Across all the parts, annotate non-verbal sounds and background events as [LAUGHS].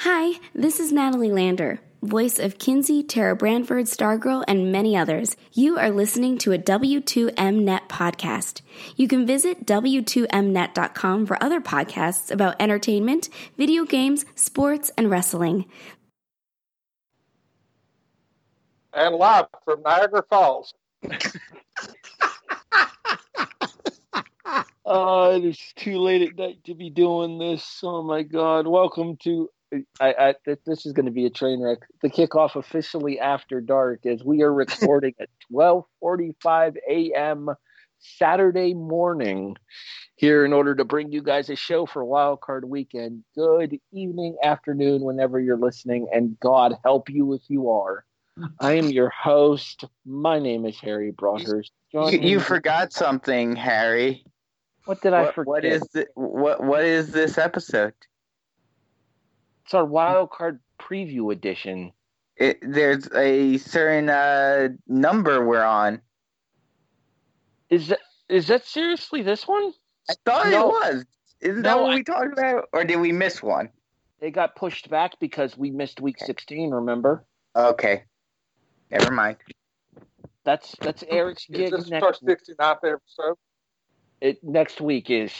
Hi, this is Natalie Lander, voice of Kinsey, Tara Brandford, Stargirl, and many others. You are listening to a W2Mnet podcast. You can visit W2Mnet.com for other podcasts about entertainment, video games, sports, and wrestling. And live from Niagara Falls. [LAUGHS] Oh, it is too late at night to be doing this. Oh my God! Welcome to. I, I this is going to be a train wreck. The kickoff officially after dark, as we are recording at [LAUGHS] twelve forty-five a.m. Saturday morning here in order to bring you guys a show for Wild Card Weekend. Good evening, afternoon, whenever you're listening, and God help you if you are. I am your host. My name is Harry Broadhurst. You, you forgot something, Harry. What did I What, forget? what is the, what what is this episode? It's our wild card preview edition. It, there's a certain uh, number we're on. Is that is that seriously this one? I thought No. it was. Isn't that what I- we talked about, or did we miss one? They got pushed back because we missed week sixteen. Remember? Okay, never mind. That's that's Erik's Is gig this our next. 69th episode? It next week is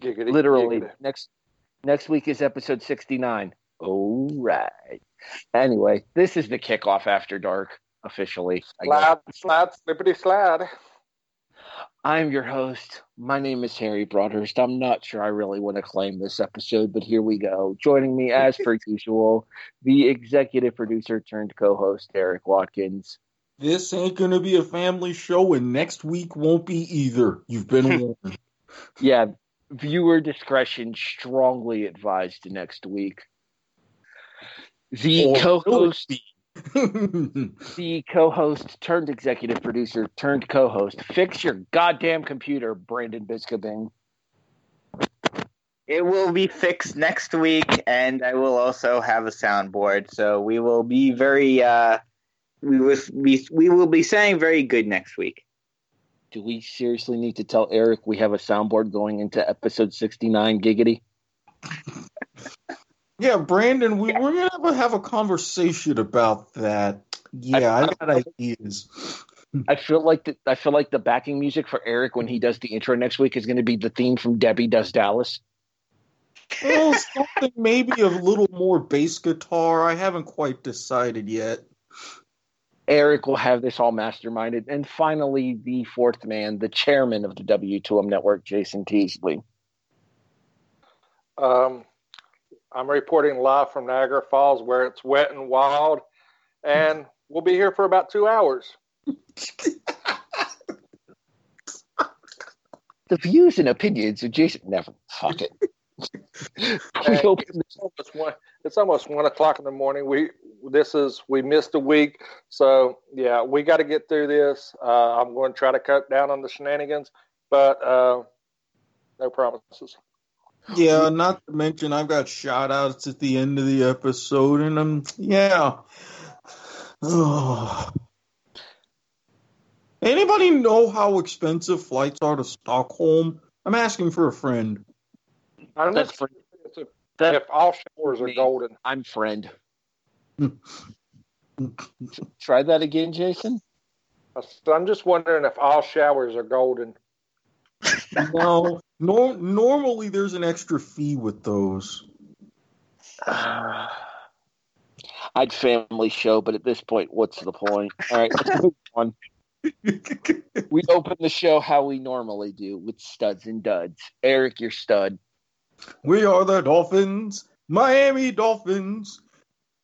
Giggity, literally giggity. next next week is episode sixty nine. All right. Anyway, this is the kickoff after dark officially. I guess. Slide, slide, slippity slide. I'm your host. My name is Harry Broadhurst. I'm not sure I really want to claim this episode, but here we go. Joining me, as per [LAUGHS] usual, the executive producer turned co-host Erik Watkins. This ain't gonna be a family show, and next week won't be either. You've been [LAUGHS] warned. Yeah, viewer discretion strongly advised next week. The Or co-host, [LAUGHS] the co-host turned executive producer turned co-host. Fix your goddamn computer, Brandon Biskobing. It will be fixed next week, and I will also have a soundboard. So we will be very. Uh, we will be. We will be saying very good next week. Do we seriously need to tell Erik we have a soundboard going into episode 69 giggity? yeah, Brandon, we, we're gonna have a, conversation about that. Yeah, I, got ideas. I feel like the, I feel like the backing music for Erik when he does the intro next week is going to be the theme from Debbie Does Dallas. Well, something maybe a little more bass guitar. I haven't quite decided yet. Erik will have this all masterminded. And finally, the fourth man, the chairman of the W2M network, Jason Teasley. Um, I'm reporting live from Niagara Falls where it's wet and wild, and we'll be here for about two hours. [LAUGHS] The views and opinions of Jason. Never. Fuck it. We And it's almost one. It's almost one o'clock in the morning. We this is we missed a week, so yeah, we got to get through this. Uh, I'm going to try to cut down on the shenanigans, but uh, no promises. Yeah, not to mention I've got shout outs at the end of the episode, and um, yeah. Ugh. [SIGHS] Anybody know how expensive flights are to Stockholm? I'm asking for a friend. I'm That's just for- if, that- if all showers are Me. golden. I'm friend. [LAUGHS] Try that again, Jason. I'm just wondering if all showers are golden. [LAUGHS] No, nor- normally there's an extra fee with those. [SIGHS] I'd family show, but at this point, what's the point? All right, let's move [LAUGHS] on. We open the show how we normally do with studs and duds. Erik, your stud. We are the Dolphins, Miami Dolphins.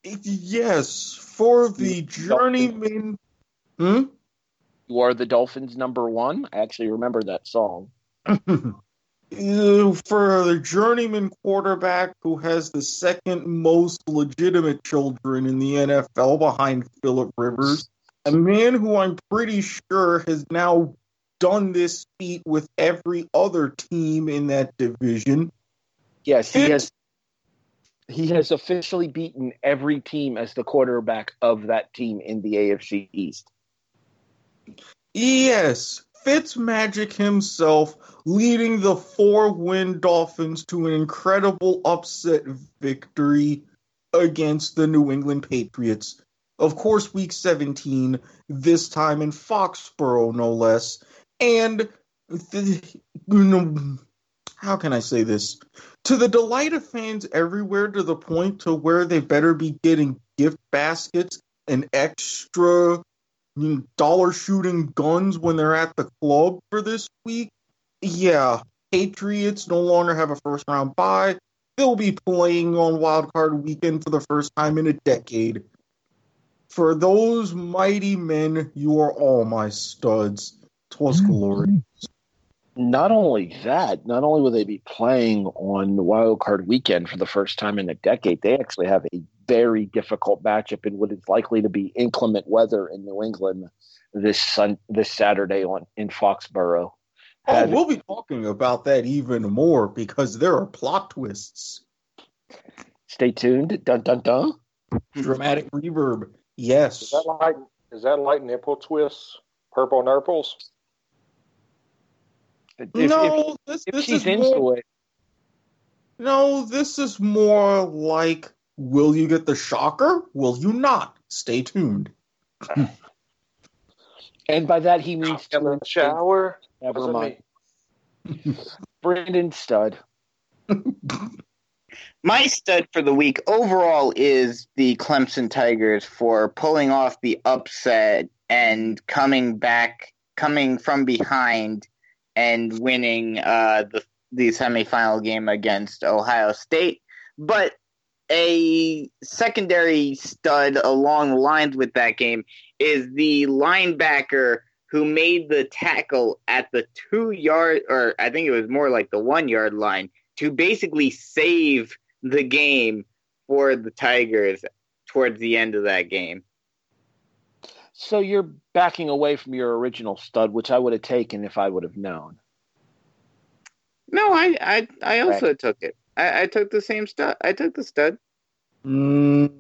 Yes, for the journeyman. Hmm? You are the Dolphins number one. I actually remember that song. [LAUGHS] For the journeyman quarterback who has the second most legitimate children in the NFL behind Philip Rivers, a man who I'm pretty sure has now done this feat with every other team in that division. Yes, he has. He has officially beaten every team as the quarterback of that team in the AFC East. Yes, Fitzmagic himself leading the four win Dolphins to an incredible upset victory against the New England Patriots. Of course, week 17, this time in Foxborough, no less. And the, how can I say this? To the delight of fans everywhere, to the point to where they better be getting gift baskets and extra dollar shooting guns when they're at the club for this week. Yeah, Patriots no longer have a first round bye. They'll be playing on Wild Card Weekend for the first time in a decade. For those mighty men, you are all my studs. Twas mm-hmm. glorious. Not only that, not only will they be playing on the Wild Card Weekend for the first time in a decade, they actually have a very difficult matchup in what is likely to be inclement weather in New England this sun this Saturday on in Foxborough. Oh, and, we'll be talking about that even more because there are plot twists. Stay tuned. Dun dun dun. Dramatic reverb. Yes. Is that like is that like nipple twists? Purple nurples? If, no, if, this, if this she's is into more, it. No, this is more like Will you get the shocker? Will you not? Stay tuned. [SIGHS] and by that he means in the shower. Never mind. [LAUGHS] Brandon Stud. [LAUGHS] My stud for the week overall is the Clemson Tigers for pulling off the upset and coming back, coming from behind and winning uh, the the semifinal game against Ohio State. But a secondary stud along the lines with that game is the linebacker who made the tackle at the two yard, or I think it was more like the one yard line, to basically save the game for the Tigers towards the end of that game. So you're backing away from your original stud, which I would have taken if I would have known. No, I I, I also right. took it. I, I, took the same stud. I took the stud. Mm,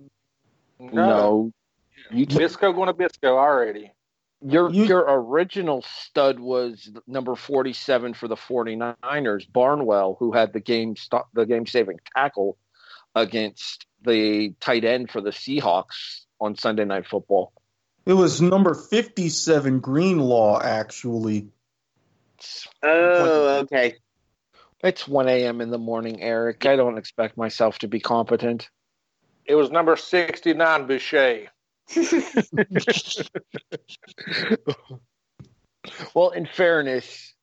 no. no. You took, Bisco going to Bisco already. Your you, your original stud was number 47 for the 49ers, Barnwell, who had the game stop, the game saving tackle against the tight end for the Seahawks on Sunday Night Football. It was number 57 Greenlaw actually. Oh, okay. It's 1 a.m. in the morning, Erik. I don't expect myself to be competent. It was number 69 Boucher. [LAUGHS] well, in fairness,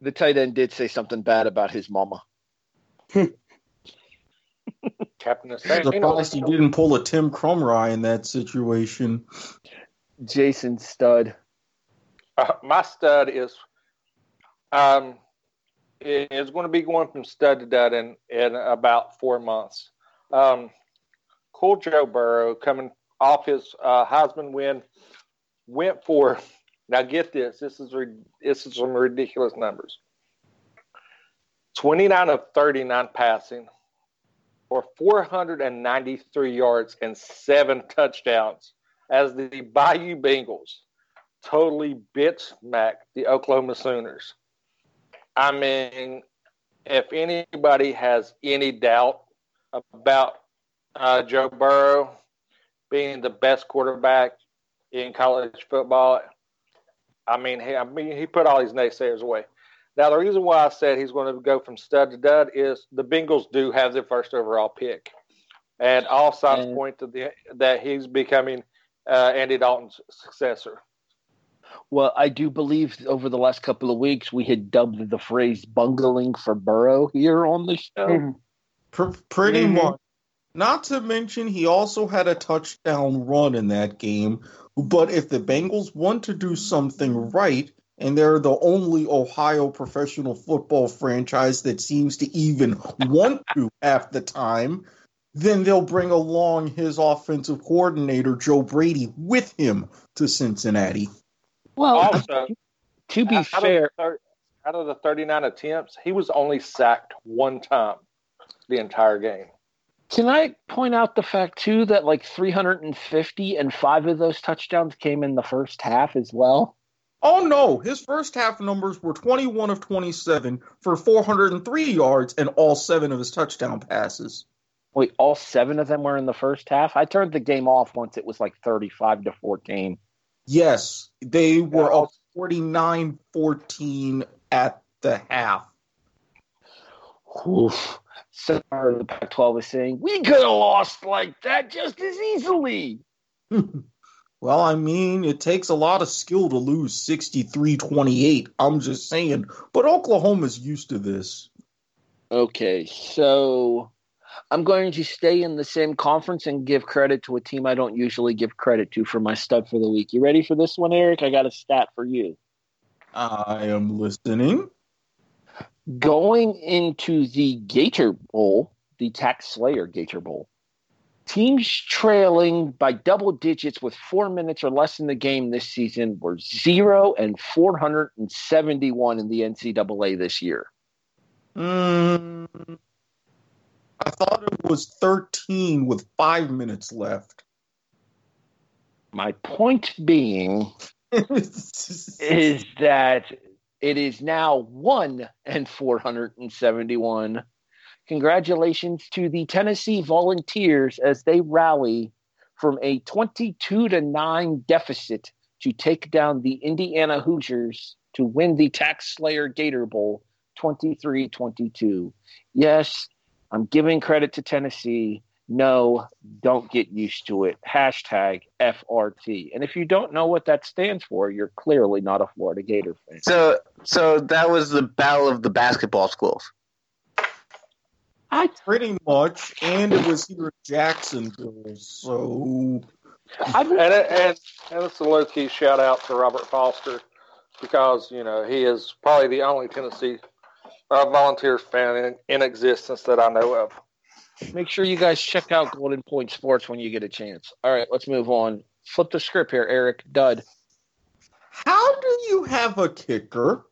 the tight end did say something bad about his mama. [LAUGHS] Captain of Surprised he didn't pull a Tim Krumrie in that situation. Jason Stud. Uh, my stud is um, is going to be going from stud to dud in, in about four months. Um, cool Joe Burrow coming off his uh, Heisman win went for now get this this is this is some ridiculous numbers 29 of 39 passing for 493 yards and seven touchdowns as the Bayou Bengals totally bit smack the Oklahoma Sooners. I mean, if anybody has any doubt about uh, Joe Burrow being the best quarterback in college football, I mean, he, I mean, he put all these naysayers away. Now, the reason why I said he's going to go from stud to dud is the Bengals do have their first overall pick, and all signs point to the that he's becoming uh, Andy Dalton's successor. Well, I do believe over the last couple of weeks we had dubbed the phrase bungling for Burrow here on the show. Mm-hmm. pretty mm-hmm. much. Not to mention, he also had a touchdown run in that game. But if the Bengals want to do something right, and they're the only Ohio professional football franchise that seems to even want to half the time, then they'll bring along his offensive coordinator, Joe Brady, with him to Cincinnati. Well, also, to be out fair, of, 30, out of the 39 attempts, he was only sacked one time the entire game. Can I point out the fact too that like 350 and five of those touchdowns came in the first half as well? Oh no, his first half numbers were 21 of 27 for 403 yards and all seven of his touchdown passes. Wait, all seven of them were in the first half? I turned the game off once it was like 35 to 14. Yes, they were up 49 14 at the half. Oof. So the Pac 12 is saying, we could have lost like that just as easily. [LAUGHS] well, I mean, it takes a lot of skill to lose 63 28. I'm just saying. But Oklahoma's used to this. Okay, so I'm going to stay in the same conference and give credit to a team I don't usually give credit to for my stud for the week. You ready for this one, Erik? I got a stat for you. I am listening. Going into the Gator Bowl, the Tax Slayer Gator Bowl, teams trailing by double digits with four minutes or less in the game this season were zero and 471 in the NCAA this year. Mm, I thought it was 13 with five minutes left. My point being [LAUGHS] is that it is now one and 471. Congratulations to the Tennessee Volunteers as they rally from a 22 to 9 deficit to take down the Indiana Hoosiers to win the Tax Slayer Gator Bowl 23 22. Yes, I'm giving credit to Tennessee. No, don't get used to it. Hashtag FRT. And if you don't know what that stands for, you're clearly not a Florida Gator fan. So, so that was the battle of the basketball schools. I pretty much, and it was here in Jacksonville. So, and and and it's a low key shout out to Robert Foster because you know he is probably the only Tennessee uh, Volunteers fan in, in existence that I know of. Make sure you guys check out Golden Point Sports when you get a chance. All right, let's move on. Flip the script here, Erik. Dud. How do you have a kicker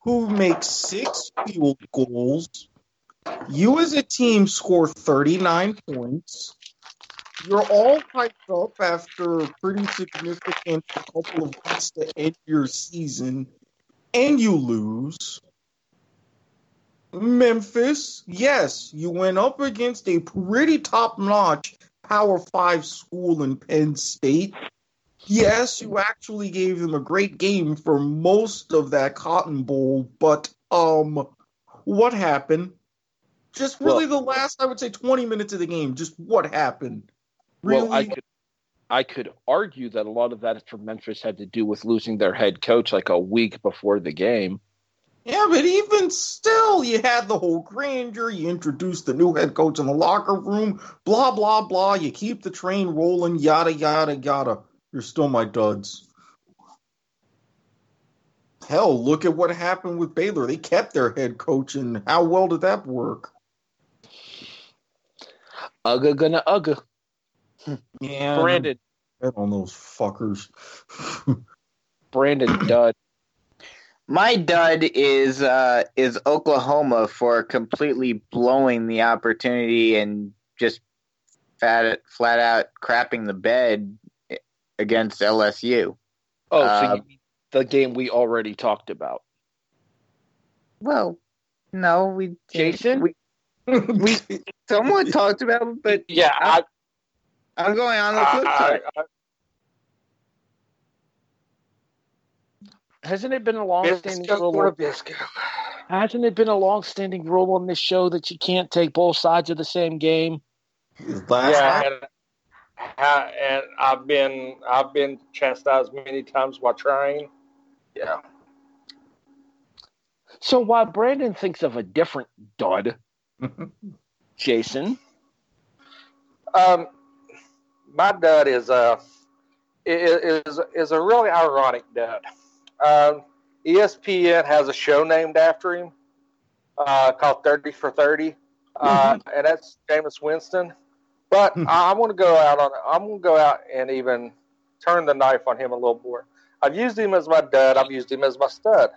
who makes six field goals? You as a team score 39 points. You're all hyped up after a pretty significant couple of weeks to end your season, and you lose. Memphis, yes, you went up against a pretty top notch Power Five school in Penn State. Yes, you actually gave them a great game for most of that Cotton Bowl, but um, what happened? Just really well, the last, I would say, twenty minutes of the game. Just what happened? Really? Well, I could, I could argue that a lot of that for Memphis had to do with losing their head coach like a week before the game. Yeah, but even still, you had the whole grandeur. You introduced the new head coach in the locker room. Blah blah blah. You keep the train rolling. Yada yada yada. You're still my duds. Hell, look at what happened with Baylor. They kept their head coach, and how well did that work? Ugga gonna ugga. Yeah, Brandon. On those fuckers. [LAUGHS] Brandon Dud. My dud is uh, is Oklahoma for completely blowing the opportunity and just fat, flat out crapping the bed against LSU. Oh, uh, so the game we already talked about. Well, no, we Jason we we [LAUGHS] somewhat talked about, but yeah, I, am going on the flip side. I, Hasn't it been a long-standing rule? Hasn't it been a long-standing rule on this show that you can't take both sides of the same game? yeah, and, and I've been I've been chastised many times while trying. Yeah. So while Brandon thinks of a different dud, [LAUGHS] Jason, um, my dud is a is is a really ironic dud. Um, ESPN has a show named after him uh, called 30 for 30, uh, mm-hmm. and that's Jameis Winston. But mm-hmm. I, am going to go out on. I'm going to go out and even turn the knife on him a little more. I've used him as my dud. I've used him as my stud.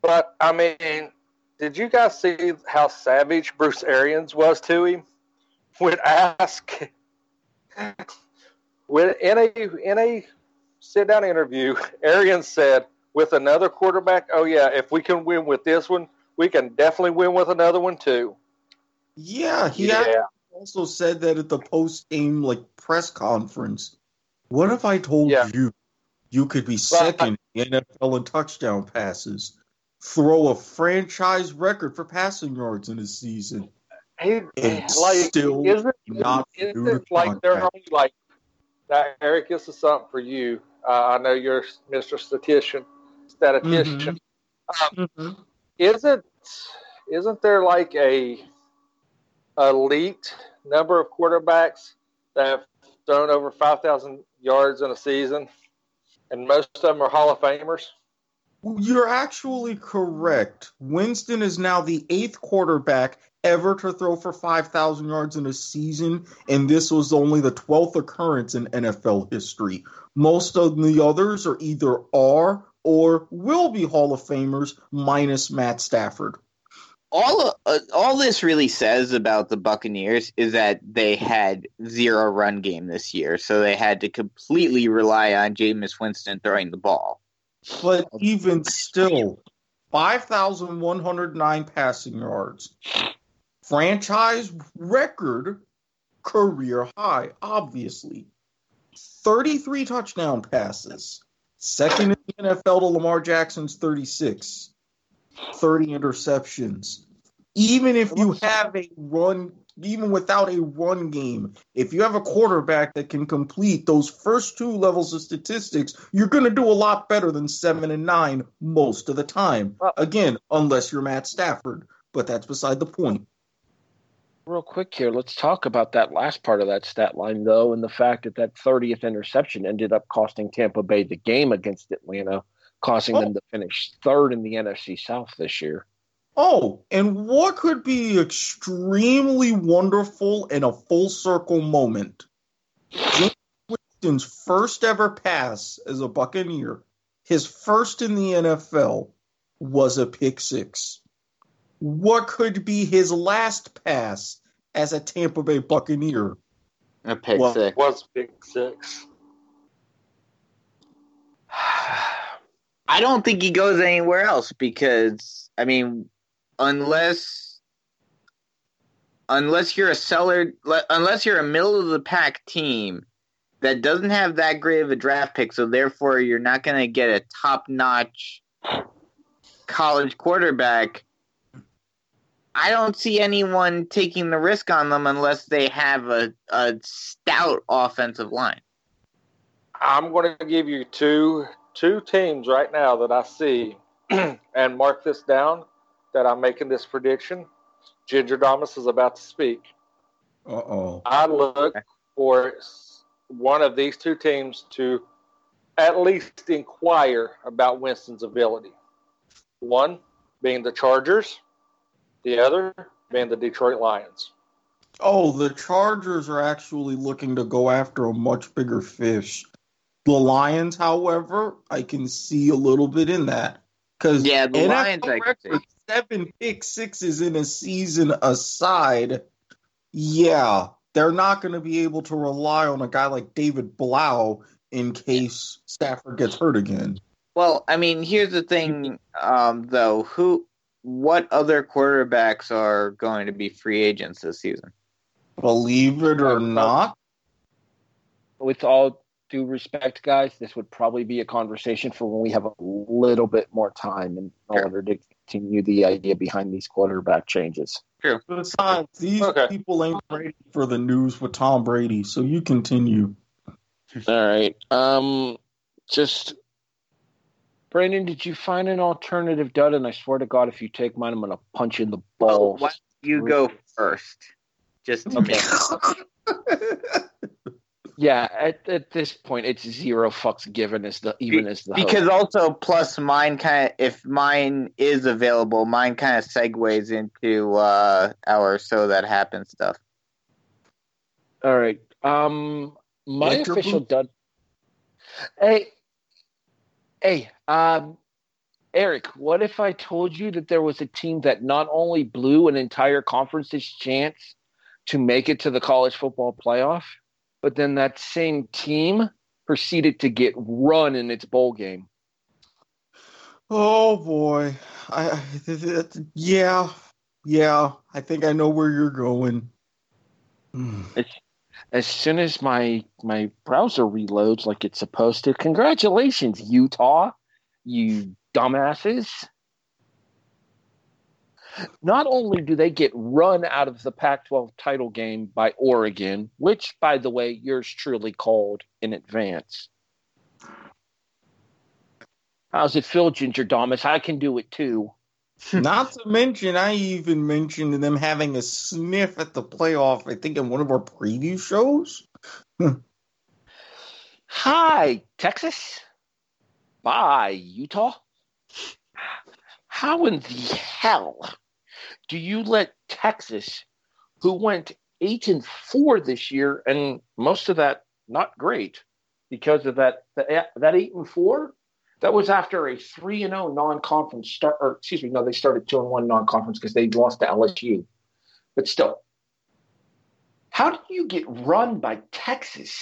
But I mean, did you guys see how savage Bruce Arians was to him? [LAUGHS] Would ask [LAUGHS] when in a in a sit down interview, [LAUGHS] Arians said, with another quarterback, oh, yeah, if we can win with this one, we can definitely win with another one, too. Yeah, he yeah. also said that at the post game like press conference. What if I told yeah. you you could be second in NFL in touchdown passes, throw a franchise record for passing yards in a season, and like, still isn't, not isn't it like they're only like that, Erik? This is something for you. Uh, I know you're Mr. Statistician. Statistician. Mm-hmm. Um, mm-hmm. Isn't isn't there like a elite number of quarterbacks that have thrown over five thousand yards in a season, and most of them are Hall of Famers? You're actually correct. Winston is now the eighth quarterback ever to throw for 5,000 yards in a season, and this was only the 12th occurrence in NFL history. Most of the others are either are or will be Hall of Famers, minus Matt Stafford. All uh, all this really says about the Buccaneers is that they had zero run game this year, so they had to completely rely on Jameis Winston throwing the ball. But even still, 5,109 passing yards. Franchise record, career high, obviously. 33 touchdown passes. Second in the NFL to Lamar Jackson's 36. 30 interceptions. Even if you have a run even without a run game, if you have a quarterback that can complete those first two levels of statistics, you're going to do a lot better than seven and nine most of the time. Again, unless you're Matt Stafford, but that's beside the point. Real quick here, let's talk about that last part of that stat line, though, and the fact that that 30th interception ended up costing Tampa Bay the game against Atlanta, causing oh. them to finish third in the NFC South this year. Oh, and what could be extremely wonderful in a full circle moment? Jameis Winston's first ever pass as a Buccaneer, his first in the NFL, was a pick six. What could be his last pass as a Tampa Bay Buccaneer? A pick well, six. Was pick six. [SIGHS] I don't think he goes anywhere else because I mean unless unless you're a seller unless you're a middle of the pack team that doesn't have that great of a draft pick so therefore you're not going to get a top notch college quarterback I don't see anyone taking the risk on them unless they have a, a stout offensive line. I'm going to give you two two teams right now that I see [CLEARS THROAT] and mark this down that I'm making this prediction. Ginger Damas is about to speak. Uh oh. I look for one of these two teams to at least inquire about Winston's ability. One being the Chargers, the other being the Detroit Lions. Oh, the Chargers are actually looking to go after a much bigger fish. The Lions, however, I can see a little bit in that. Because yeah, the NFL Lions, record, seven pick sixes in a season aside, yeah, they're not going to be able to rely on a guy like David Blough in case Stafford gets hurt again. Well, I mean, here's the thing, um, though. Who, what other quarterbacks are going to be free agents this season? Believe it or not, with all due respect, guys, this would probably be a conversation for when we have a little bit more time in sure. order to continue the idea behind these quarterback changes. True. Besides, these okay. people ain't ready for the news with Tom Brady, so you continue. All right. Um, just Brandon, did you find an alternative dud? And I swear to God, if you take mine, I'm going to punch you in the balls. why you go first? Just okay. [LAUGHS] yeah, at, at this point, it's zero fucks given as the even Be, as the because host. also plus mine kind of if mine is available, mine kind of segues into uh, our so that happens stuff. All right, um, my official dud. Hey, hey, um, Erik, what if I told you that there was a team that not only blew an entire conference's chance to make it to the college football playoff? but then that same team proceeded to get run in its bowl game. Oh boy, I, I yeah, yeah. I think I know where you're going. As, as soon as my my browser reloads like it's supposed to, congratulations, Utah, you dumbasses. Not only do they get run out of the Pac 12 title game by Oregon, which, by the way, yours truly called in advance. How's it feel, Ginger Thomas? I can do it too. Not to mention, I even mentioned them having a sniff at the playoff. I think in one of our preview shows. [LAUGHS] Hi, Texas. Bye, Utah. How in the hell do you let Texas, who went eight and four this year, and most of that not great because of that that eight and four? That was after a three and zero non-conference start. Or excuse me, no, they started two and one non-conference because they lost to LSU. But still, how did you get run by Texas?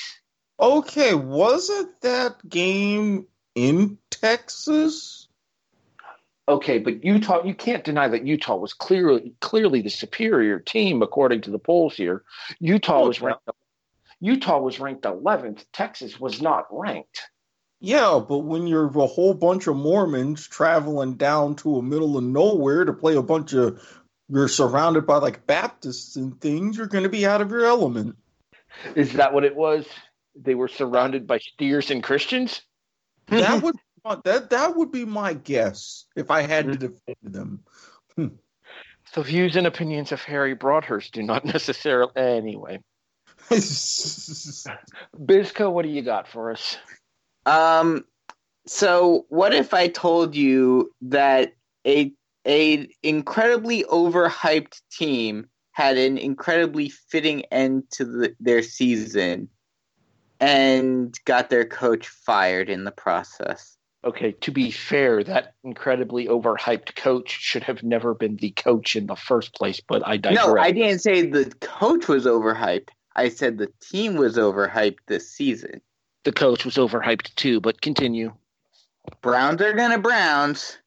Okay, was it that game in Texas? Okay, but Utah, you can't deny that Utah was clearly clearly the superior team according to the polls here. Utah Oh, was ranked Utah was ranked 11th. Texas was not ranked. Yeah, but when you're a whole bunch of Mormons traveling down to a middle of nowhere to play a bunch of, you're surrounded by like Baptists and things, you're going to be out of your element. Is that what it was? They were surrounded by steers and Christians? That [LAUGHS] would that that would be my guess if I had to mm-hmm. defend them. Hmm. The views and opinions of Harry Broadhurst do not [LAUGHS] necessarily. Anyway, [LAUGHS] Bizco, what do you got for us? Um, so what if I told you that a a incredibly overhyped team had an incredibly fitting end to the, their season and got their coach fired in the process? Okay, to be fair, that incredibly overhyped coach should have never been the coach in the first place, but I digress. No, I didn't say the coach was overhyped. I said the team was overhyped this season. The coach was overhyped too, but continue. Browns are gonna Browns.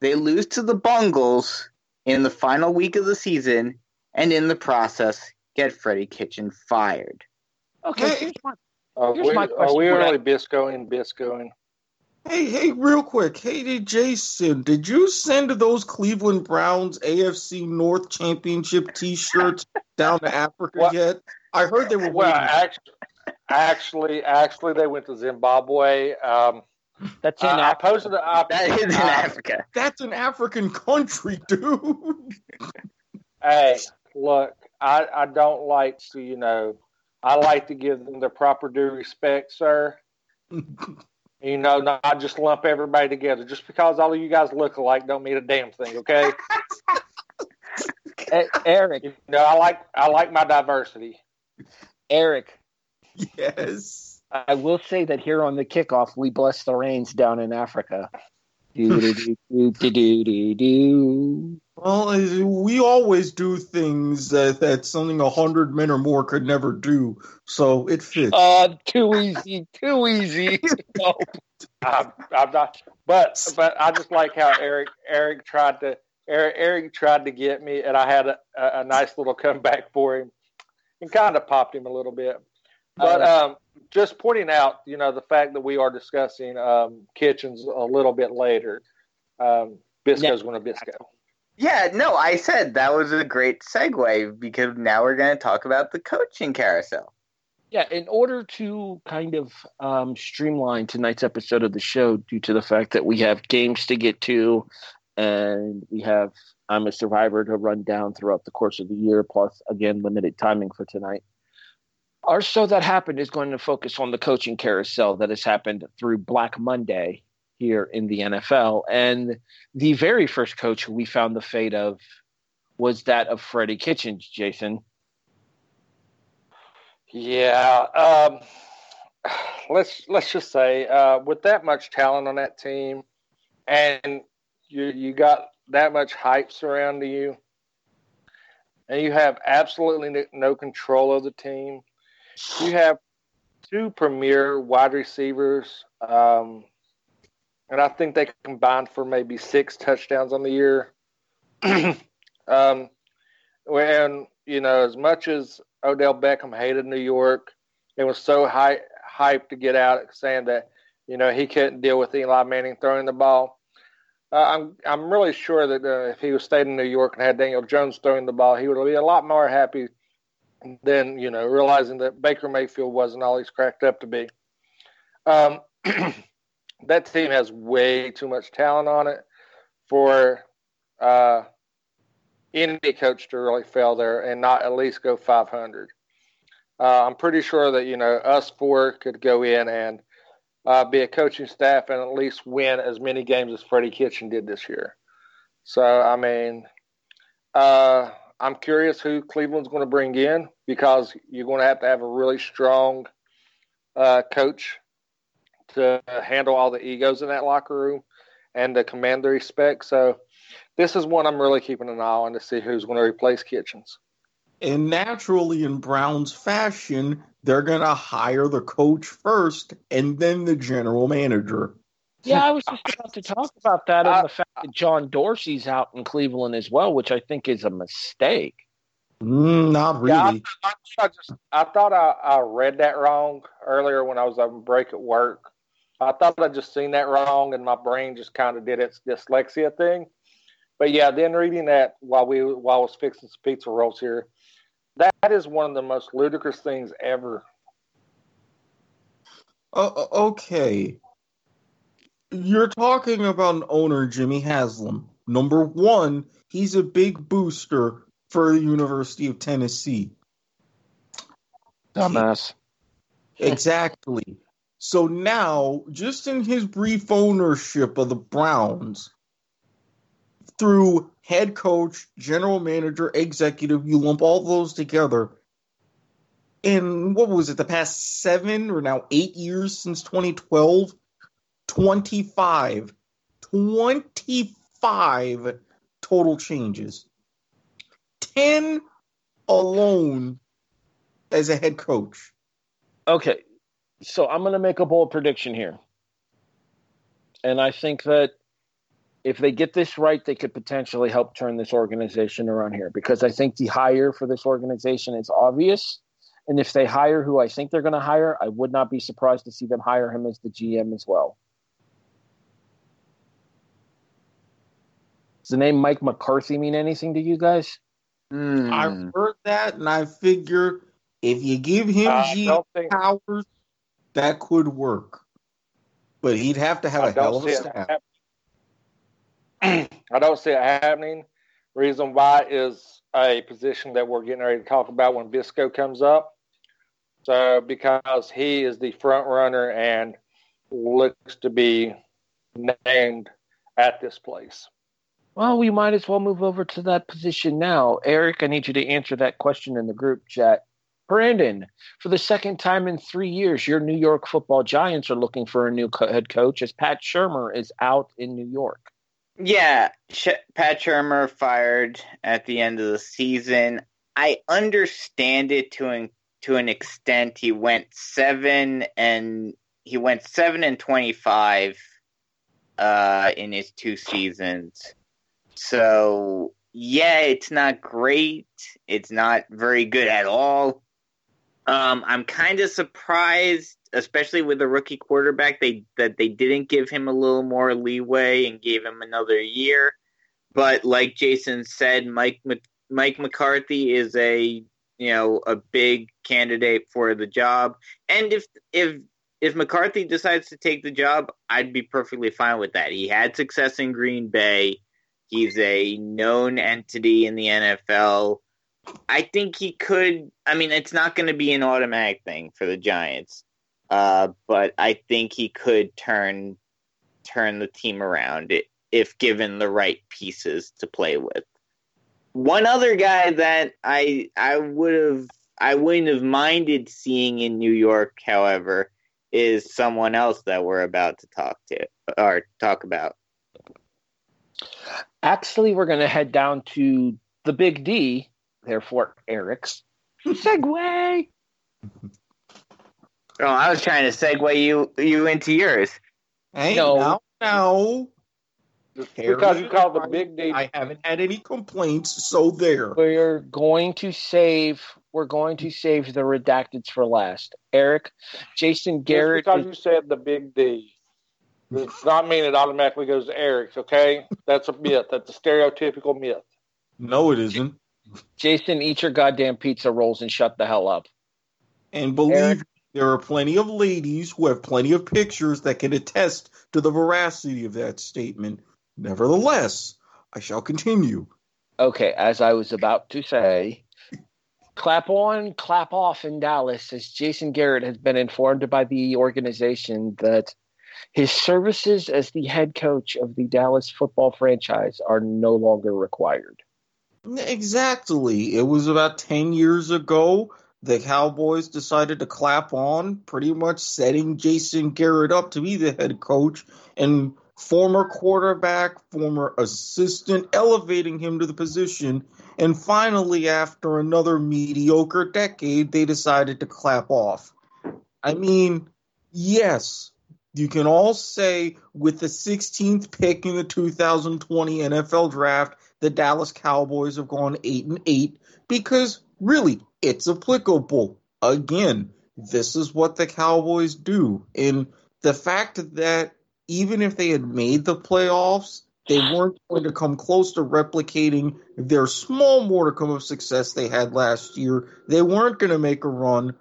They lose to the Bungles in the final week of the season, and in the process, get Freddie Kitchen fired. Okay, Hey. here's my Are Here's we, my are question we for that. really biscoing, biscoing? Hey, hey, real quick. Hey, did Jason, did you send those Cleveland Browns AFC North Championship T-shirts down to Africa What? yet? I heard they were Well, waiting. actually, actually, actually, they went to Zimbabwe. Um, that's in I, I Africa. posted. I, That is in I- Africa. That's an African country, dude. Hey, look, I, I don't like to, you know, I like to give them the proper due respect, sir. [LAUGHS] You know, not just lump everybody together. Just because all of you guys look alike don't mean a damn thing, okay? [LAUGHS] Erik, you know, I like I like my diversity. Erik, [LAUGHS] yes. I will say that here on the kickoff, we bless the rains down in Africa. Do do do do do do do. Well, we always do things that, that something a hundred men or more could never do, so it fits. Uh, too easy, too easy. [LAUGHS] No. I'm, I'm not, but but I just like how Erik Erik tried to Erik, Erik tried to get me, and I had a, a, a nice little comeback for him, and kind of popped him a little bit. But um, just pointing out, you know, the fact that we are discussing um, kitchens a little bit later. Um, Bisco's going to Bisco. Yeah, no, I said that was a great segue because now we're going to talk about the coaching carousel. Yeah, in order to kind of um, streamline tonight's episode of the show, due to the fact that we have games to get to, and we have I'm a Survivor to run down throughout the course of the year, plus again limited timing for tonight. Our show that happened is going to focus on the coaching carousel that has happened through Black Monday here in the NFL, and the very first coach we found the fate of was that of Freddie Kitchens, Jason. Yeah. Um, let's let's just say uh, with that much talent on that team, and you you got that much hype surrounding you, and you have absolutely no control of the team. You have two premier wide receivers, um, and I think they combined for maybe six touchdowns on the year. [CLEARS THROAT] um, and you know, as much as Odell Beckham hated New York, it was so high, hyped to get out, saying that you know he couldn't deal with Eli Manning throwing the ball. Uh, I'm I'm really sure that uh, if he was stayed in New York and had Daniel Jones throwing the ball, he would be a lot more happy than you know realizing that Baker Mayfield wasn't all he's cracked up to be. Um, [CLEARS THROAT] that team has way too much talent on it for uh, any coach to really fail there and not at least go 500. Uh, I'm pretty sure that you know us four could go in and uh, be a coaching staff and at least win as many games as Freddie Kitchen did this year. So I mean, uh, I'm curious who Cleveland's going to bring in because you're going to have to have a really strong uh, coach to handle all the egos in that locker room and to command the respect. So this is one I'm really keeping an eye on to see who's going to replace Kitchens. And naturally, in Brown's fashion, they're going to hire the coach first and then the general manager. Yeah, I was just about to talk about that and the fact that John Dorsey's out in Cleveland as well, which I think is a mistake. Mm, not really. Yeah, I, I, I, just I thought I, I read that wrong earlier when I was on break at work. I thought I'd just seen that wrong, and my brain just kind of did its dyslexia thing. But yeah, then reading that while we while I was fixing some pizza rolls here, that is one of the most ludicrous things ever. Uh, okay. You're talking about an owner, Jimmy Haslam. Number one, he's a big booster for the University of Tennessee. Dumbass. Exactly. So now, just in his brief ownership of the Browns, through head coach, general manager, executive, you lump all those together. In what was it, the past seven or now eight years since 2012? 25. 25 total changes. 10 alone as a head coach. Okay. So I'm going to make a bold prediction here. And I think that if they get this right, they could potentially help turn this organization around here because I think the hire for this organization is obvious. And if they hire who I think they're going to hire, I would not be surprised to see them hire him as the GM as well. Does the name Mike McCarthy mean anything to you guys? Mm. I've heard that, and I figure if you give him uh, GM think... powers, that could work. But he'd have to have I a hell of a staff. [CLEARS THROAT] I don't see it happening. Reason why is a position that we're getting ready to talk about when Visco comes up. So because he is the front runner and looks to be named at this place. Well, we might as well move over to that position now. Erik, I need you to answer that question in the group chat. Brandon, for the second time in three years, your New York football giants are looking for a new co- head coach as Pat Shurmur is out in New York. Yeah, Pat Shurmur fired at the end of the season. I understand it to an to an extent. He went seven and he went seven and twenty five uh, in his two seasons. So yeah, it's not great. It's not very good at all. Um, I'm kind of surprised especially with the rookie quarterback, they that they didn't give him a little more leeway and gave him another year. But like Jason said, Mike Mike McCarthy is a you know a big candidate for the job, and if if if McCarthy decides to take the job, I'd be perfectly fine with that. He had success in Green Bay. He's a known entity in the NFL. I think he could. I mean, it's not going to be an automatic thing for the Giants. Uh, but I think he could turn turn the team around if given the right pieces to play with. One other guy that I I would have I wouldn't have minded seeing in New York, however, is someone else that we're about to talk to or talk about. Actually, we're going to head down to the Big D, therefore Erik's segue. [LAUGHS] Oh, I was trying to segue you you into yours. Hey, No. now, now. Just because you called the big D. I haven't had any complaints, so there. We're going to save. We're going to save the redacteds for last. Eric, Jason Just Garrett. because is- you said the big D. Does not mean it automatically goes to Erik's, okay? That's a myth. That's a stereotypical myth. No, it isn't. Jason, eat your goddamn pizza rolls and shut the hell up. And believe Erik? there are plenty of ladies who have plenty of pictures that can attest to the veracity of that statement. Nevertheless, I shall continue. Okay, as I was about to say, clap on, clap off in Dallas, as Jason Garrett has been informed by the organization that his services as the head coach of the Dallas football franchise are no longer required. Exactly. It was about 10 years ago. The Cowboys decided to clap on, pretty much setting Jason Garrett up to be the head coach, and former quarterback, former assistant, elevating him to the position. And finally, after another mediocre decade, they decided to clap off. I mean, yes, you can all say with the 16th pick in the 2020 NFL draft, the Dallas Cowboys have gone 8 and 8 because really it's applicable. Again, this is what the Cowboys do. And the fact that even if they had made the playoffs, they weren't going to come close to replicating their small modicum of success they had last year. They weren't going to make a run.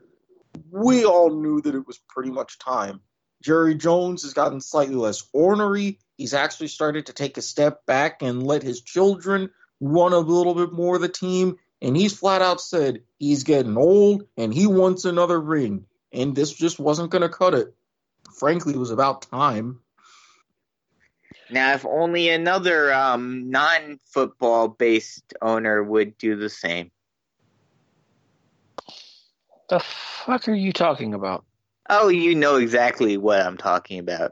We all knew that it was pretty much time. Jerry Jones has gotten slightly less ornery. He's actually started to take a step back and let his children run a little bit more of the team. And he's flat out said he's getting old and he wants another ring. And this just wasn't going to cut it. Frankly, it was about time. Now, if only another um, non-football based owner would do the same. The fuck are you talking about? Oh, you know exactly what I'm talking about.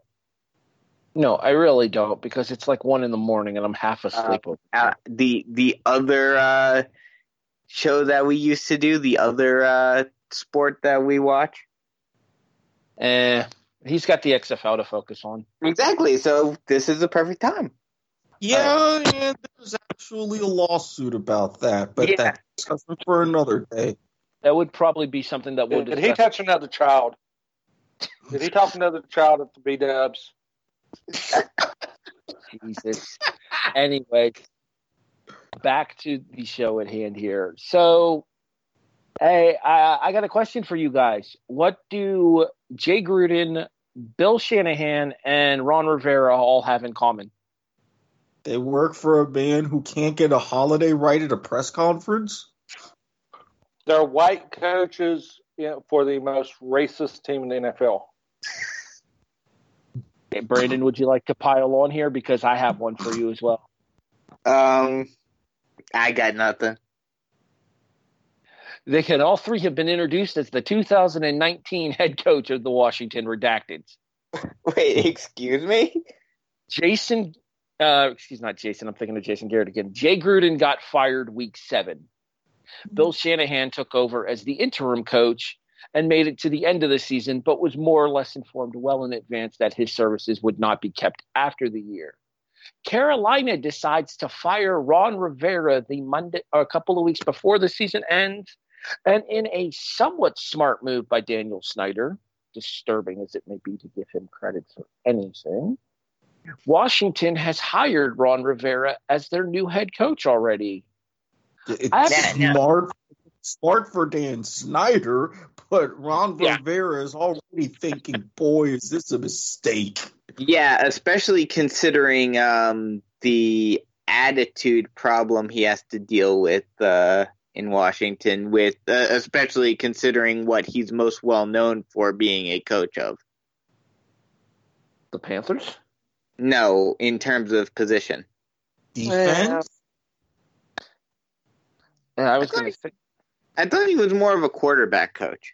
No, I really don't because it's like one in the morning and I'm half asleep. over Uh, the the other uh, show that we used to do, the other uh, sport that we watch. Eh, he's got the XFL to focus on. Exactly. So this is the perfect time. Yeah, yeah, there's actually a lawsuit about that, but Yeah. that's for another day. That would probably be something that we'll Did, did he discuss. touch another child? Did he talk to another child at the B Dubs? Jesus. anyway, back to the show at hand here. So, hey, I, I got a question for you guys. What do Jay Gruden, Bill Shanahan, and Ron Rivera all have in common? They work for a man who can't get a holiday right at a press conference. They're white coaches you know, for the most racist team in the NFL. Hey, Brandon, would you like to pile on here? Because I have one for you as well. Um, I got nothing. They can all three have been introduced as the 2019 head coach of the Washington Redacteds. [LAUGHS] Wait, excuse me. Jason, uh, excuse not Jason. I'm thinking of Jason Garrett again. Jay Gruden got fired week seven. Mm-hmm. Bill Shanahan took over as the interim coach and made it to the end of the season, but was more or less informed well in advance that his services would not be kept after the year. Carolina decides to fire Ron Rivera the Monday, or a couple of weeks before the season ends, and in a somewhat smart move by Daniel Snyder, disturbing as it may be to give him credit for anything. Washington has hired Ron Rivera as their new head coach already. It's I- Yeah, smart, smart for Dan Snyder, but Ron Yeah. Rivera is already thinking, "Boy, is this a mistake." Yeah, especially considering um, the attitude problem he has to deal with uh, in Washington, with uh, especially considering what he's most well known for being a coach of. The Panthers? No, in terms of position. Defense. Yeah, I was going to say. I thought he was more of a quarterback coach.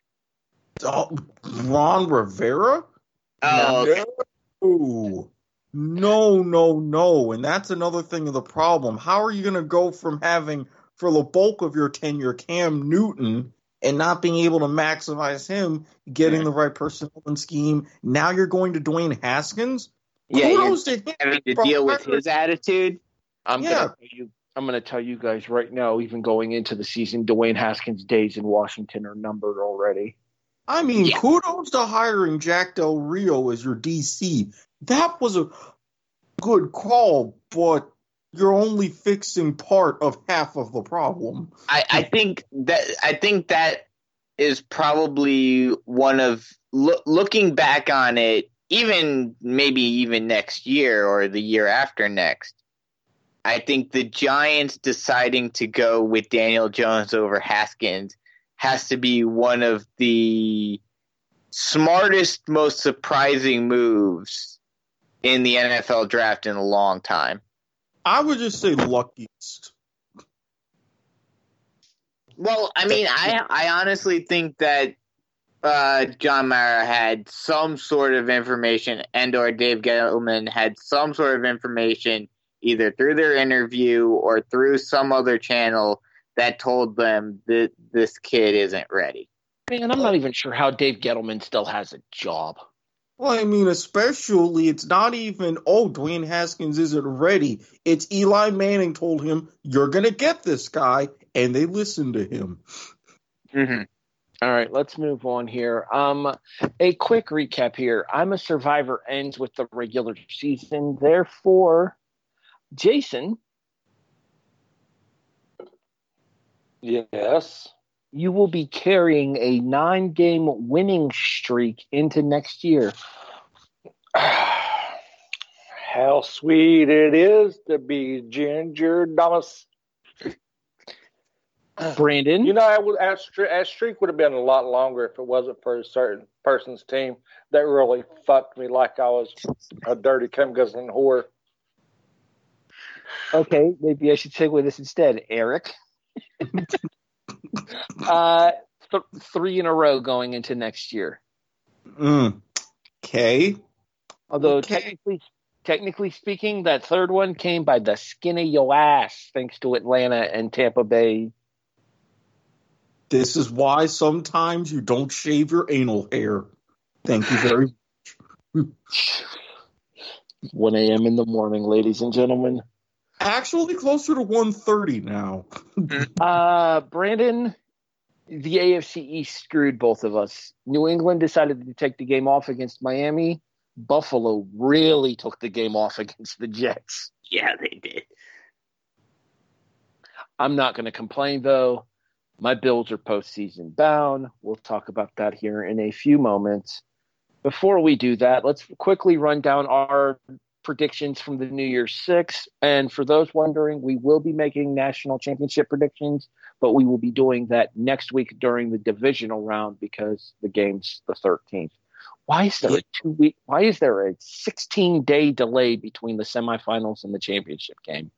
Oh, Ron Rivera. Oh, okay. No. No, no, no. And that's another thing of the problem. How are you going to go from having, for the bulk of your tenure, Cam Newton and not being able to maximize him getting the right personnel and scheme. Now you're going to Dwayne Haskins. Yeah, you're Kudos to him. having to deal with his attitude. I'm Yeah. gonna tell you. I'm gonna tell you guys right now. Even going into the season, Dwayne Haskins' days in Washington are numbered already. I mean, Yeah. kudos to hiring Jack Del Rio as your DC. That was a good call, but you're only fixing part of half of the problem. I, I think that I think that is probably one of loo- looking back on it, even maybe even next year or the year after next. I think the Giants deciding to go with Daniel Jones over Haskins has to be one of the smartest, most surprising moves in the NFL draft in a long time. I would just say luckiest. Well, I mean, I I honestly think that uh, John Mara had some sort of information, and or Dave Gettleman had some sort of information, either through their interview or through some other channel that told them that this kid isn't ready. Man, I'm not even sure how Dave Gettleman still has a job. Well, I mean, especially it's not even, oh, Dwayne Haskins isn't ready. It's Eli Manning told him, you're going to get this guy, and they listened to him. Mm-hmm. All right, let's move on here. Um, a quick recap here. I'm a Survivor ends with the regular season. Therefore, Jason, Yes. you will be carrying a nine game winning streak into next year. [SIGHS] How sweet it is to be Ginger Thomas. Brandon, You know, I would, our, our streak would have been a lot longer if it wasn't for a certain person's team that really fucked me like I was a dirty cum guzzling whore. Okay, maybe I should segue this instead. Erik, [LAUGHS] uh, th- three in a row going into next year. Mm. Okay. Although Okay. technically, technically speaking, that third one came by the skin of your ass, thanks to Atlanta and Tampa Bay. This is why sometimes you don't shave your anal hair. Thank you very much. [LAUGHS] 1 a.m. in the morning, ladies and gentlemen. Actually, closer to 1.30 now. Uh, Brandon, the AFC East screwed both of us. New England decided to take the game off against Miami. Buffalo really took the game off against the Jets. Yeah, they did. I'm not going to complain though. My Bills are postseason bound. We'll talk about that here in a few moments. Before we do that, let's quickly run down our predictions from the New Year's Six. And for those wondering, we will be making national championship predictions, but we will be doing that next week during the divisional round because the game's the 13th. Why is there a two week? Why is there a 16 day delay between the semifinals and the championship game?